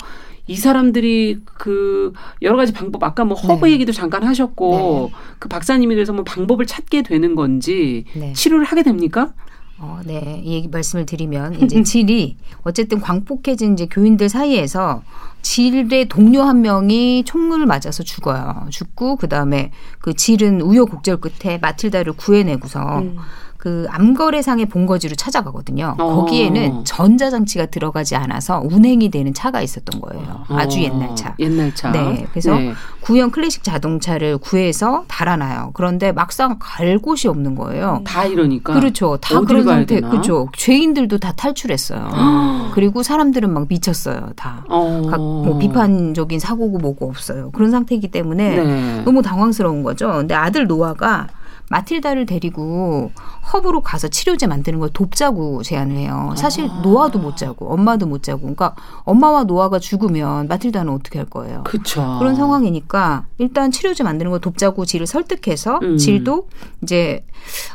이 사람들이 그 여러 가지 방법 아까 뭐 허브
네.
얘기도 잠깐 하셨고 그 박사님이 그래서 뭐 방법을 찾게 되는 건지
네.
치료를 하게 됩니까?
어, 네. 이 얘기 말씀을 드리면 이제 질이 어쨌든 광폭해진 이제 교인들 사이에서 질의 동료 한 명이 총을 맞아서 죽어요. 죽고 그다음에 그 질은 우여곡절 끝에 마틸다를 구해내고서
음.
그 암거래상의 본거지로 찾아가거든요.
어.
거기에는 전자장치가 들어가지 않아서 운행이 되는 차가 있었던 거예요. 아주
어,
옛날 차.
옛날 차.
네, 그래서
네.
구형 클래식 자동차를 구해서 달아나요. 그런데 막상 갈 곳이 없는 거예요.
다 이러니까.
그렇죠. 다 그런 상태. 그렇죠. 죄인들도 다 탈출했어요. 그리고 사람들은 막 미쳤어요. 다.
어.
각뭐 비판적인 사고고 뭐고 없어요. 그런 상태이기 때문에
네.
너무 당황스러운 거죠. 근데 아들 노아가 마틸다를 데리고 허브로 가서 치료제 만드는 걸 돕자고 제안을 해요. 사실
아.
노아도 못 자고 엄마도 못 자고. 그러니까 엄마와 노아가 죽으면 마틸다는 어떻게 할 거예요?
그쵸.
그런 상황이니까 일단 치료제 만드는 걸 돕자고 질을 설득해서
음.
질도 이제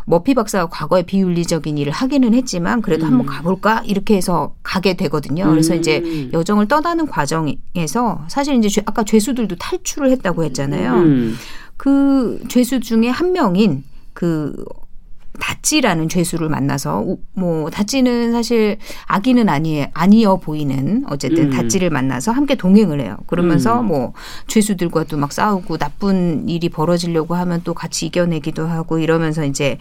머피 박사가 과거에 비윤리적인 일을 하기는 했지만 그래도 한번 가볼까 이렇게 해서 가게 되거든요. 그래서
음.
이제 여정을 떠나는 과정에서 사실 이제 죄- 아까 죄수들도 탈출을 했다고 했잖아요.
음.
그 죄수 중에 한 명인 그 다찌라는 죄수를 만나서 우- 뭐 다찌는 사실 아기는 아니 아니어 보이는 어쨌든
음.
다찌를 만나서 함께 동행을 해요. 그러면서
음.
뭐 죄수들과도 막 싸우고 나쁜 일이 벌어지려고 하면 또 같이 이겨내기도 하고 이러면서 이제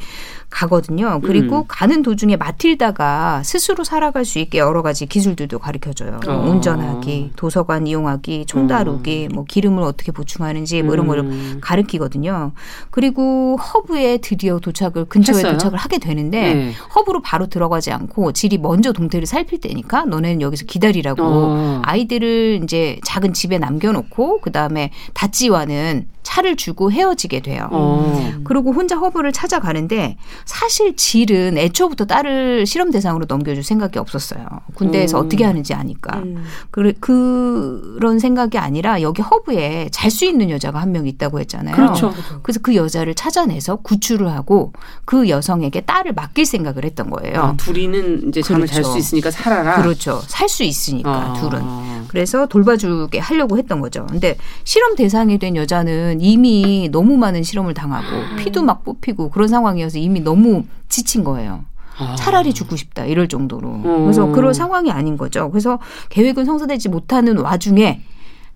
가거든요. 그리고
음.
가는 도중에 마틸다가 스스로 살아갈 수 있게 여러 가지 기술들도 가르쳐 줘요.
어.
운전하기, 도서관 이용하기, 총 다루기, 뭐 기름을 어떻게 보충하는지 뭐 이런 거를
음.
가르치거든요. 그리고 허브에 드디어 도착을 근처에
했어요?
도착을 하게 되는데
네.
허브로 바로 들어가지 않고 질이 먼저 동태를 살필 때니까 너네는 여기서 기다리라고
어.
아이들을 이제 작은 집에 남겨놓고 그 다음에 다찌와는 차를 주고 헤어지게 돼요.
어.
그리고 혼자 허브를 찾아가는데 사실 질은 애초부터 딸을 실험 대상으로 넘겨줄 생각이 없었어요. 군대에서
음.
어떻게 하는지 아니까.
음.
그, 그런 생각이 아니라 여기 허브에 잘 수 있는 여자가 한 명 있다고 했잖아요.
그렇죠.
그래서 그 여자를 찾아내서 구출을 하고 그 여성에게 딸을 맡길 생각을 했던 거예요.
아, 둘이는 이제 잠을 잘
그렇죠.
수 있으니까 살아라.
그렇죠. 살 수 있으니까
아.
둘은. 그래서 돌봐주게 하려고 했던 거죠. 근데 실험 대상이 된 여자는 이미 너무 많은 실험을 당하고 피도 막 뽑히고 그런 상황이어서 이미 너무 지친 거예요.
아.
차라리 죽고 싶다 이럴 정도로.
음.
그래서 그럴 상황이 아닌 거죠. 그래서 계획은 성사되지 못하는 와중에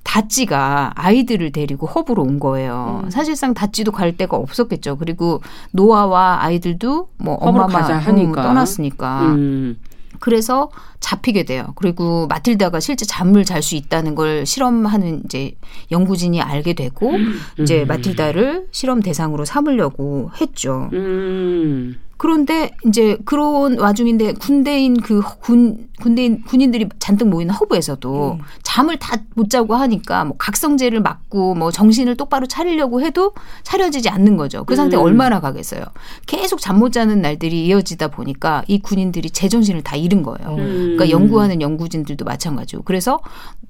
다찌가 아이들을 데리고 허브로 온 거예요.
음.
사실상 다찌도 갈 데가 없었겠죠. 그리고 노아와 아이들도 뭐 엄마만
가자
음,
하니까.
떠났으니까.
음.
그래서 잡히게 돼요. 그리고 마틸다가 실제 잠을 잘 수 있다는 걸 실험하는 이제 연구진이 알게 되고 이제
음.
마틸다를 실험 대상으로 삼으려고 했죠.
음.
그런데 이제 그런 와중인데 군대인 그 군 군대인 군인들이 잔뜩 모이는 허브에서도 잠을 다 못 자고 하니까 뭐 각성제를 맞고 뭐 정신을 똑바로 차리려고 해도 차려지지 않는 거죠. 그 상태
음.
얼마나 가겠어요. 계속 잠 못 자는 날들이 이어지다 보니까 이 군인들이 제정신을 다 잃은 거예요.
음.
그러니까 연구하는 연구진들도 마찬가지고. 그래서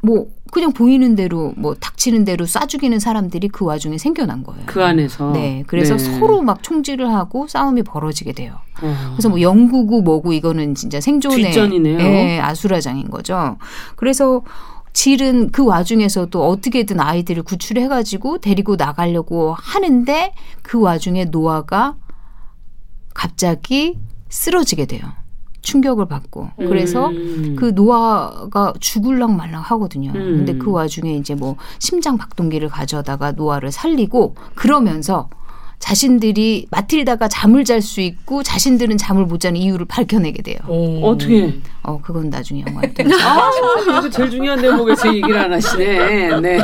뭐 그냥 보이는 대로 뭐 닥치는 대로 쏴 죽이는 사람들이 그 와중에 생겨난 거예요.
그 안에서.
네. 그래서
네.
서로 막 총질을 하고 싸움이 벌어지게 돼요.
어.
그래서 뭐 영구고 뭐고 이거는 진짜 생존의. 예, 아수라장인 거죠. 그래서 질은 그 와중에서도 어떻게든 아이들을 구출해가지고 데리고 나가려고 하는데 그 와중에 노아가 갑자기 쓰러지게 돼요. 충격을 받고. 그래서
음.
그 노아가 죽을랑 말랑 하거든요.
음.
근데 그 와중에 이제 뭐 심장 박동기를 가져다가 노아를 살리고 그러면서 자신들이 마틸다가 잠을 잘 수 있고 자신들은 잠을 못 자는 이유를 밝혀내게 돼요.
어떻게?
어, 그건 나중에 영화에.
아, 이거 제일 중요한 대목에서 얘기를 안 하시네. 네.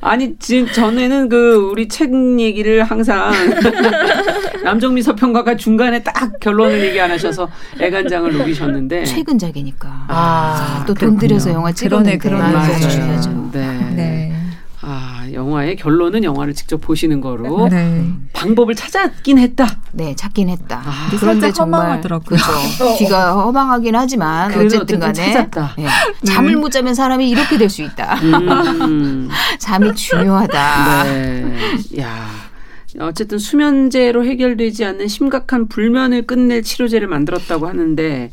아니, 지금 전에는 그 우리 책 얘기를 항상 남정미 서평가가 중간에 딱 결론을 얘기 안 하셔서 애간장을 녹이셨는데.
최근작이니까.
아,
또돈 들여서. 영화
그러네,
찍었는데
그러네.
맞아요.
맞아요.
주셔야죠.
네.
네.
아, 영화의 결론은 영화를 직접 보시는 거로
네.
방법을 찾았긴 했다.
네, 찾긴 했다.
아,
근데
그런데 정말
허망하더라고요.
그렇죠. 뒤가 허망하긴 하지만 어쨌든
어쨌든
간에
찾았다.
네. 잠을 못 자면 사람이 이렇게 될 수 있다.
음.
잠이 중요하다.
네. 야. 어쨌든 수면제로 해결되지 않는 심각한 불면을 끝낼 치료제를 만들었다고 하는데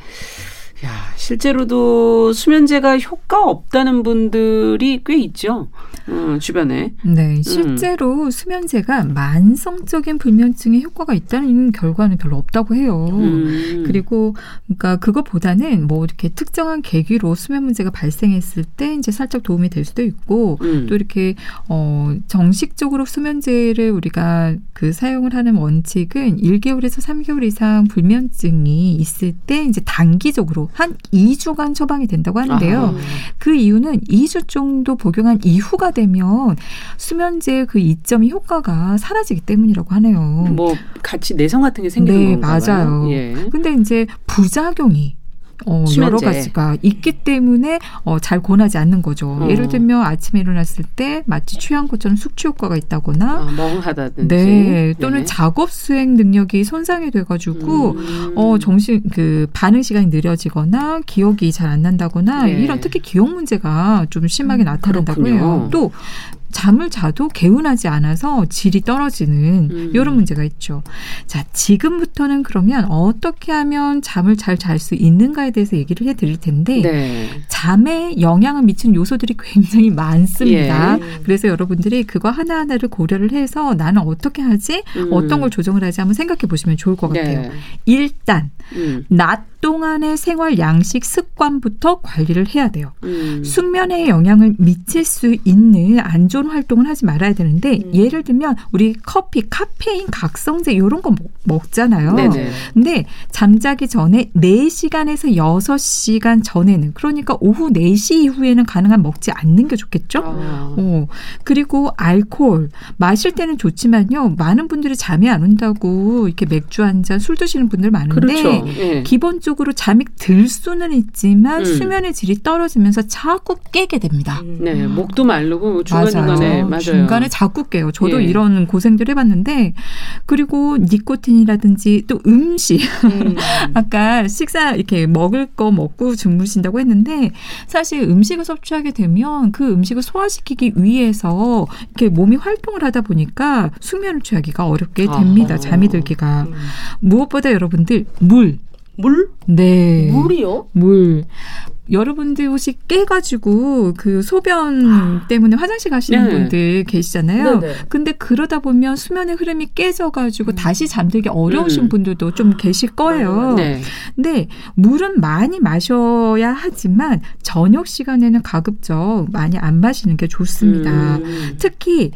야, 실제로도 수면제가 효과 없다는 분들이 꽤 있죠. 어, 주변에.
네, 실제로 수면제가 만성적인 불면증에 효과가 있다는 결과는 별로 없다고 해요.
음.
그리고 그러니까 그것보다는 뭐 이렇게 특정한 계기로 수면 문제가 발생했을 때 이제 살짝 도움이 될 수도 있고
음.
또 이렇게 어 정식적으로 수면제를 우리가 그 사용을 하는 원칙은 1개월에서 3개월 이상 불면증이 있을 때 이제 단기적으로 한 2주간 처방이 된다고 하는데요.
아하.
그 이유는 2주 정도 복용한 이후가 되면 수면제의 그 이점이 효과가 사라지기 때문이라고 하네요.
뭐 같이 내성 같은 게 생기는
네,
건가요?
맞아요.
예.
근데 이제 부작용이 어, 여러
수면제.
가지가 있기 때문에 어, 잘 권하지 않는 거죠.
어.
예를 들면 아침에 일어났을 때 마치 취한 것처럼 숙취 효과가 있다거나
아, 멍하다든지.
네, 또는
네.
작업 수행 능력이 손상이 돼가지고
음.
어 정신 그 반응 시간이 느려지거나 기억이 잘 안 난다거나
네.
이런 특히 기억 문제가 좀 심하게
음,
나타난다고
그렇군요.
해요. 또 잠을 자도 개운하지 않아서 질이 떨어지는
음.
이런 문제가 있죠. 자, 지금부터는 그러면 어떻게 하면 잠을 잘 잘 수 있는가에 대해서 얘기를 해 드릴 텐데
네.
잠에 영향을 미치는 요소들이 굉장히 많습니다.
예.
그래서 여러분들이 그거 하나하나를 고려를 해서 나는 어떻게 하지?
음.
어떤 걸 조정을 하지? 한번 생각해 보시면 좋을 것 같아요.
네.
일단
음.
낮 동안의 생활 양식 습관부터 관리를 해야 돼요.
음.
숙면에 영향을 미칠 수 있는 안 좋은 활동을 하지 말아야 되는데
음.
예를 들면 우리 커피, 카페인, 각성제 이런 거 먹, 먹잖아요.
네네.
근데 잠자기 전에 4시간에서 6시간 전에는 그러니까 오후 4시 이후에는 가능한 먹지 않는 게 좋겠죠?
아.
어, 그리고 알코올 마실 때는 좋지만요. 많은 분들이 잠이 안 온다고 이렇게 맥주 한 잔 술 드시는 분들 많은데
그렇죠. 예.
기본적으로 잠이 들 수는 있지만
음.
수면의 질이 떨어지면서 자꾸 깨게 됩니다.
네, 목도 마르고 중간 중간 에 맞아요.
중간에 자꾸 깨요. 저도
예.
이런 고생들 해봤는데 그리고 니코틴이라든지 또 음식
음.
아까 식사 이렇게 먹을 거 먹고 주무신다고 했는데 사실 음식을 섭취하게 되면 그 음식을 소화시키기 위해서 이렇게 몸이 활동을 하다 보니까 숙면을 취하기가 어렵게 됩니다.
아하.
잠이 들기가 무엇보다 여러분들 물
물?
네.
물이요?
물. 여러분들 혹시 깨가지고 그 소변 때문에 화장실 가시는
네.
분들 계시잖아요.
네네.
근데 그러다 보면 수면의 흐름이 깨져가지고 다시 잠들기 어려우신
음.
분들도 좀 계실 거예요.
네.
근데 물은 많이 마셔야 하지만 저녁 시간에는 가급적 많이 안 마시는 게 좋습니다.
음.
특히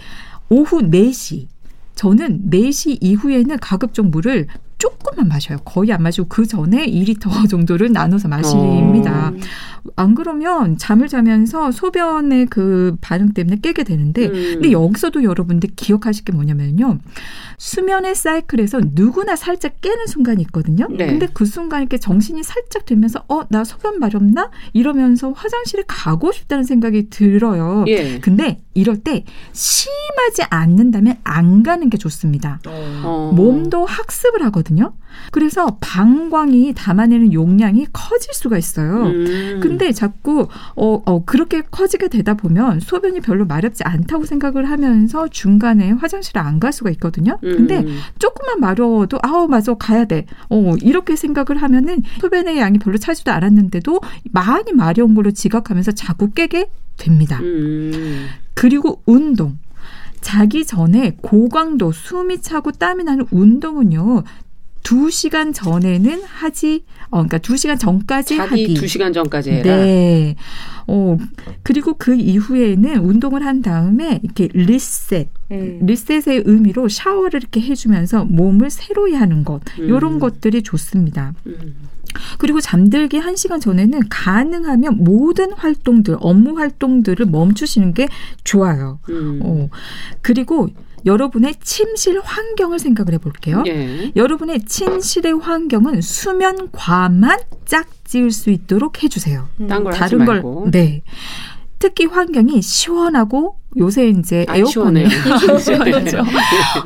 오후 4시. 저는 4시 이후에는 가급적 물을 조금만 마셔요. 거의 안 마시고 그 전에 2리터 정도를 나눠서 마십니다.
어.
안 그러면 잠을 자면서 소변의 그 반응 때문에 깨게 되는데
음.
근데 여기서도 여러분들 기억하실 게 뭐냐면요. 수면의 사이클에서 누구나 살짝 깨는 순간이 있거든요.
네.
근데 그 순간 이렇게 정신이 살짝 들면서 어, 나 소변 마렵나? 이러면서 화장실에 가고 싶다는 생각이 들어요.
예.
근데 이럴 때 심하지 않는다면 안 가는 게 좋습니다.
어.
몸도 학습을 하거든요. 그래서 방광이 담아내는 용량이 커질 수가 있어요.
음.
근데 자꾸 어, 어 그렇게 커지게 되다 보면 소변이 별로 마렵지 않다고 생각을 하면서 중간에 화장실에 안갈 수가 있거든요. 근데
음.
조금만 마려워도 아우 맞아 가야 돼. 어 이렇게 생각을 하면은 소변의 양이 별로 차지도 않았는데도 많이 마려운 걸로 지각하면서 자꾸 깨게 됩니다.
음.
그리고 운동. 자기 전에 고강도 숨이 차고 땀이 나는 운동은요. 두 시간 전에는 하지, 어, 그러니까 두 시간 전까지
자기
하기.
두 시간 전까지 해라.
네. 어, 그리고 그 이후에는 운동을 한 다음에 이렇게 리셋,
음.
리셋의 의미로 샤워를 이렇게 해주면서 몸을 새로이 하는 것,
음.
이런 것들이 좋습니다.
음.
그리고 잠들기 한시간 전에는 가능하면 모든 활동들, 업무 활동들을 멈추시는 게 좋아요.
음.
어, 그리고 여러분의 침실 환경을 생각을 해볼게요.
예.
여러분의 침실의 환경은 수면 과만 짝 지을 수 있도록 해주세요.
하지
다른 걸. 네. 특히 환경이 시원하고 요새 이제
안
에어컨이
시원해요.
그렇죠.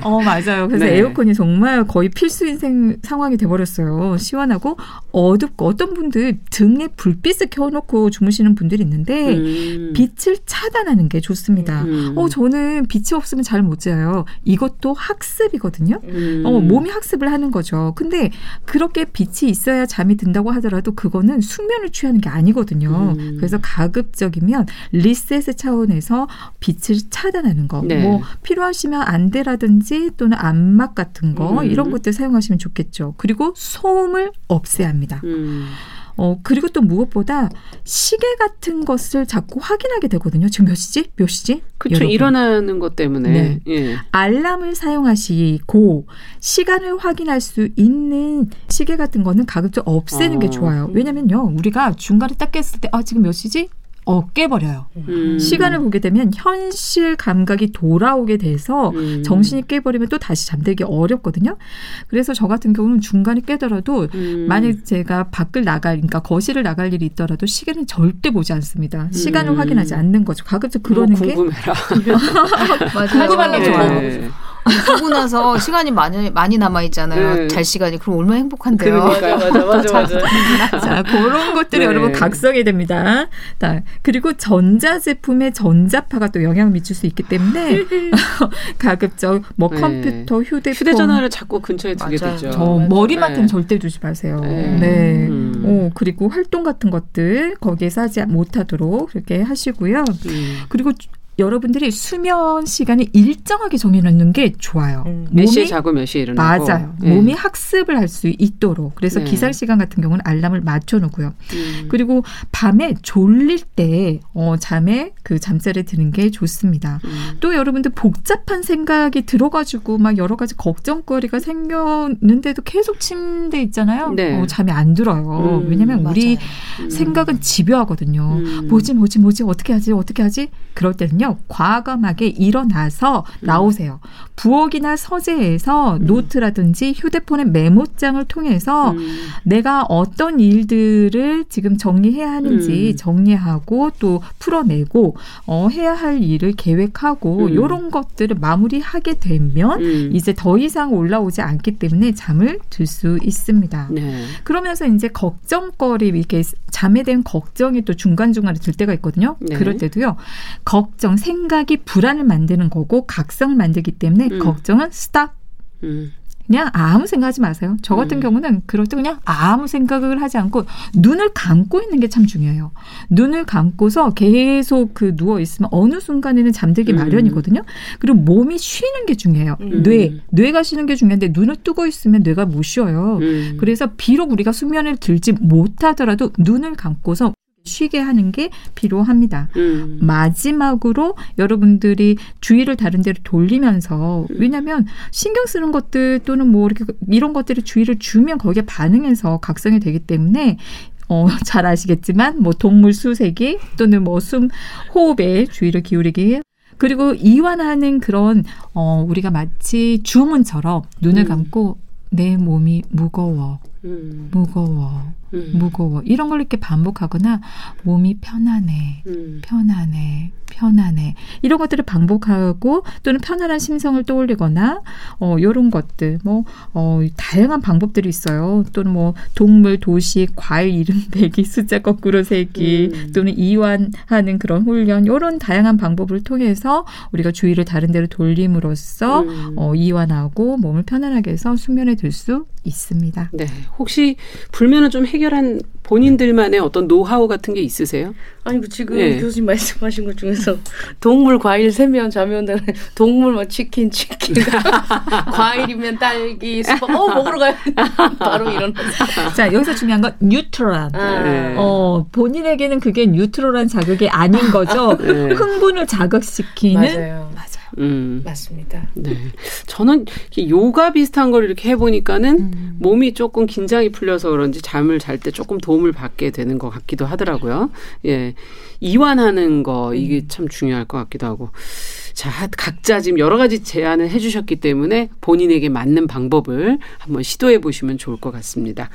어 맞아요. 그래서
네.
에어컨이 정말 거의 필수 인 생, 상황이 돼버렸어요. 시원하고 어둡고 어떤 분들 등에 불빛을 켜놓고 주무시는 분들이 있는데
음.
빛을 차단하는 게 좋습니다.
음.
어 저는 빛이 없으면 잘 못 자요. 이것도 학습이거든요.
음.
어, 몸이 학습을 하는 거죠. 근데 그렇게 빛이 있어야 잠이 든다고 하더라도 그거는 숙면을 취하는 게 아니거든요.
음.
그래서 가급적이면 리셋의 차원에서 빛을 차단하는 거.
네.
뭐 필요하시면 안대라든지 또는 안막 같은 거
음.
이런 것들 사용하시면 좋겠죠. 그리고 소음을 없애야 합니다.
음.
어, 그리고 또 무엇보다 시계 같은 것을 자꾸 확인하게 되거든요. 지금 몇 시지? 몇 시지?
그렇죠. 일어나는 것 때문에.
네.
예.
알람을 사용하시고 시간을 확인할 수 있는 시계 같은 거는 가급적 없애는
어.
게 좋아요. 왜냐면요. 우리가 중간에 딱 깼을 때 아, 지금 몇 시지? 어, 깨버려요.
음.
시간을 보게 되면 현실 감각이 돌아오게 돼서
음.
정신이 깨버리면 또 다시 잠들기 어렵거든요. 그래서 저 같은 경우는 중간에 깨더라도
음.
만약 제가 밖을 나갈, 그러니까 거실을 나갈 일이 있더라도 시계는 절대 보지 않습니다. 시간을
음.
확인하지 않는 거죠. 가급적
뭐
그러는 게
궁금해라.
하지 말라고
예.
저
보고 나서 시간이 많이 많이 남아 있잖아요.
네.
잘 시간이 그럼 얼마나 행복한데요.
그러니까요.
맞아, 맞아, 맞아.
자, 그런 것들이
네.
여러분 각성이 됩니다. 자, 그리고 전자 제품에 전자파가 또 영향 을 미칠 수 있기 때문에 가급적 뭐
네.
컴퓨터, 휴대폰,
휴대전화를 자꾸 근처에 두게
맞아요.
되죠.
저 머리맡에는
네.
절대 두지 마세요.
네.
네.
음.
어, 그리고 활동 같은 것들 거기에서 하지 못하도록 그렇게 하시고요.
음.
그리고 주- 여러분들이 수면 시간을 일정하게 정해놓는 게 좋아요.
음.
몇 시에 자고 몇 시에 일어나고.
맞아요.
예.
몸이 학습을 할 수 있도록. 그래서
네.
기상 시간 같은 경우는 알람을 맞춰놓고요.
음.
그리고 밤에 졸릴 때 어, 잠에 그 잠자리에 드는 게 좋습니다.
음.
또 여러분들 복잡한 생각이 들어가지고 막 여러 가지 걱정거리가 생겼는데도 계속 침대 있잖아요.
네.
어, 잠이 안 들어요.
음,
왜냐면 우리
음.
생각은 집요하거든요.
음.
뭐지 뭐지 뭐지 어떻게 하지 어떻게 하지 그럴 때는요 과감하게 일어나서
음.
나오세요 부엌이나 서재에서 노트라든지 휴대폰의 메모장을 통해서
음.
내가 어떤 일들을 지금 정리해야 하는지
음.
정리하고 또 풀어내고 어, 해야 할 일을 계획하고
음.
이런 것들을 마무리하게 되면
음.
이제 더 이상 올라오지 않기 때문에 잠을 들 수 있습니다.
네.
그러면서 이제 걱정거리 이렇게 잠에 대한 걱정이 또 중간중간에 들 때가 있거든요.
네.
그럴 때도요. 걱정, 생각이 불안을 만드는 거고 각성을 만들기 때문에
음.
걱정은 스탑.
음.
그냥 아무 생각하지 마세요. 저 같은
음.
경우는 그럴 때 그냥 아무 생각을 하지 않고 눈을 감고 있는 게 참 중요해요. 눈을 감고서 계속 그 누워 있으면 어느 순간에는 잠들기
음.
마련이거든요. 그리고 몸이 쉬는 게 중요해요.
음.
뇌, 뇌가 쉬는 게 중요한데 눈을 뜨고 있으면 뇌가 못 쉬어요.
음.
그래서 비록 우리가 수면을 들지 못하더라도 눈을 감고서 쉬게 하는 게 필요합니다.
음.
마지막으로 여러분들이 주의를 다른 데로 돌리면서
음.
왜냐하면 신경 쓰는 것들 또는 뭐 이렇게 이런 것들에 주의를 주면 거기에 반응해서 각성이 되기 때문에 어, 잘 아시겠지만 뭐 동물 수색이 또는 뭐 숨 호흡에 주의를 기울이기 그리고 이완하는 그런 어 우리가 마치 주문처럼 눈을
음.
감고 내 몸이 무거워
음.
무거워
음.
무거워 이런 걸 이렇게 반복하거나 몸이 편안해
음.
편안해 편안해 이런 것들을 반복하고 또는 편안한 심성을 떠올리거나 어 요런 것들 뭐 어 다양한 방법들이 있어요 또는 뭐 동물 도식 과일 이름 대기 숫자 거꾸로 세기
음.
또는 이완하는 그런 훈련 요런 다양한 방법을 통해서 우리가 주의를 다른 데로 돌림으로써
음.
어 이완하고 몸을 편안하게 해서 수면에 들 수 있습니다.
네. 혹시 불면을 좀해 결한 본인들만의 어떤 노하우 같은 게 있으세요?
아니 그 지금
예.
교수님 말씀하신 것 중에서 동물 과일 세면 잠이 온다는 동물 뭐 치킨 치킨 과일이면 딸기 수박 어 먹으러 가요 바로 이런
자 여기서 중요한 건 뉴트럴한
아,
네.
어, 본인에게는 그게 뉴트럴한 자극이 아닌 거죠.
네.
흥분을 자극시키는.
맞아요
음.
맞습니다
네. 저는 요가 비슷한 걸 이렇게 해보니까는
음.
몸이 조금 긴장이 풀려서 그런지 잠을 잘 때 조금 도움을 받게 되는 것 같기도 하더라고요. 예. 이완하는 거, 이게 참 중요할 것 같기도 하고. 자, 각자 지금 여러 가지 제안을 해주셨기 때문에 본인에게 맞는 방법을 한번 시도해 보시면 좋을 것 같습니다.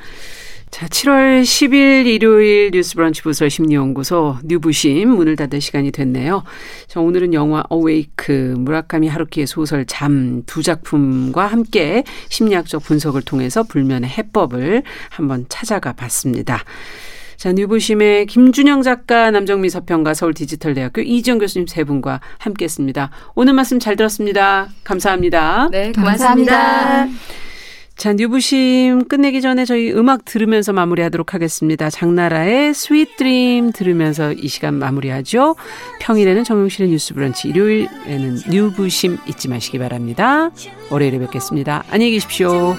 자, 7월 10일 일요일 뉴스 브런치 부서 심리연구소 뉴부심 문을 닫을 시간이 됐네요. 자, 오늘은 영화 Awake 무라카미 하루키의 소설 잠 두 작품과 함께 심리학적 분석을 통해서 불면의 해법을 한번 찾아가 봤습니다. 자, 뉴부심의 김준영 작가, 남정미 서평가, 서울 디지털대학교 이지영 교수님 세 분과 함께 했습니다. 오늘 말씀 잘 들었습니다. 감사합니다.
네
감사합니다.
고맙습니다.
자, 뉴부심 끝내기 전에 저희 음악 들으면서 마무리하도록 하겠습니다. 장나라의 Sweet Dream 들으면서 이 시간 마무리하죠. 평일에는 정용실의 뉴스 브런치, 일요일에는 뉴부심 잊지 마시기 바랍니다. 월요일에 뵙겠습니다. 안녕히 계십시오.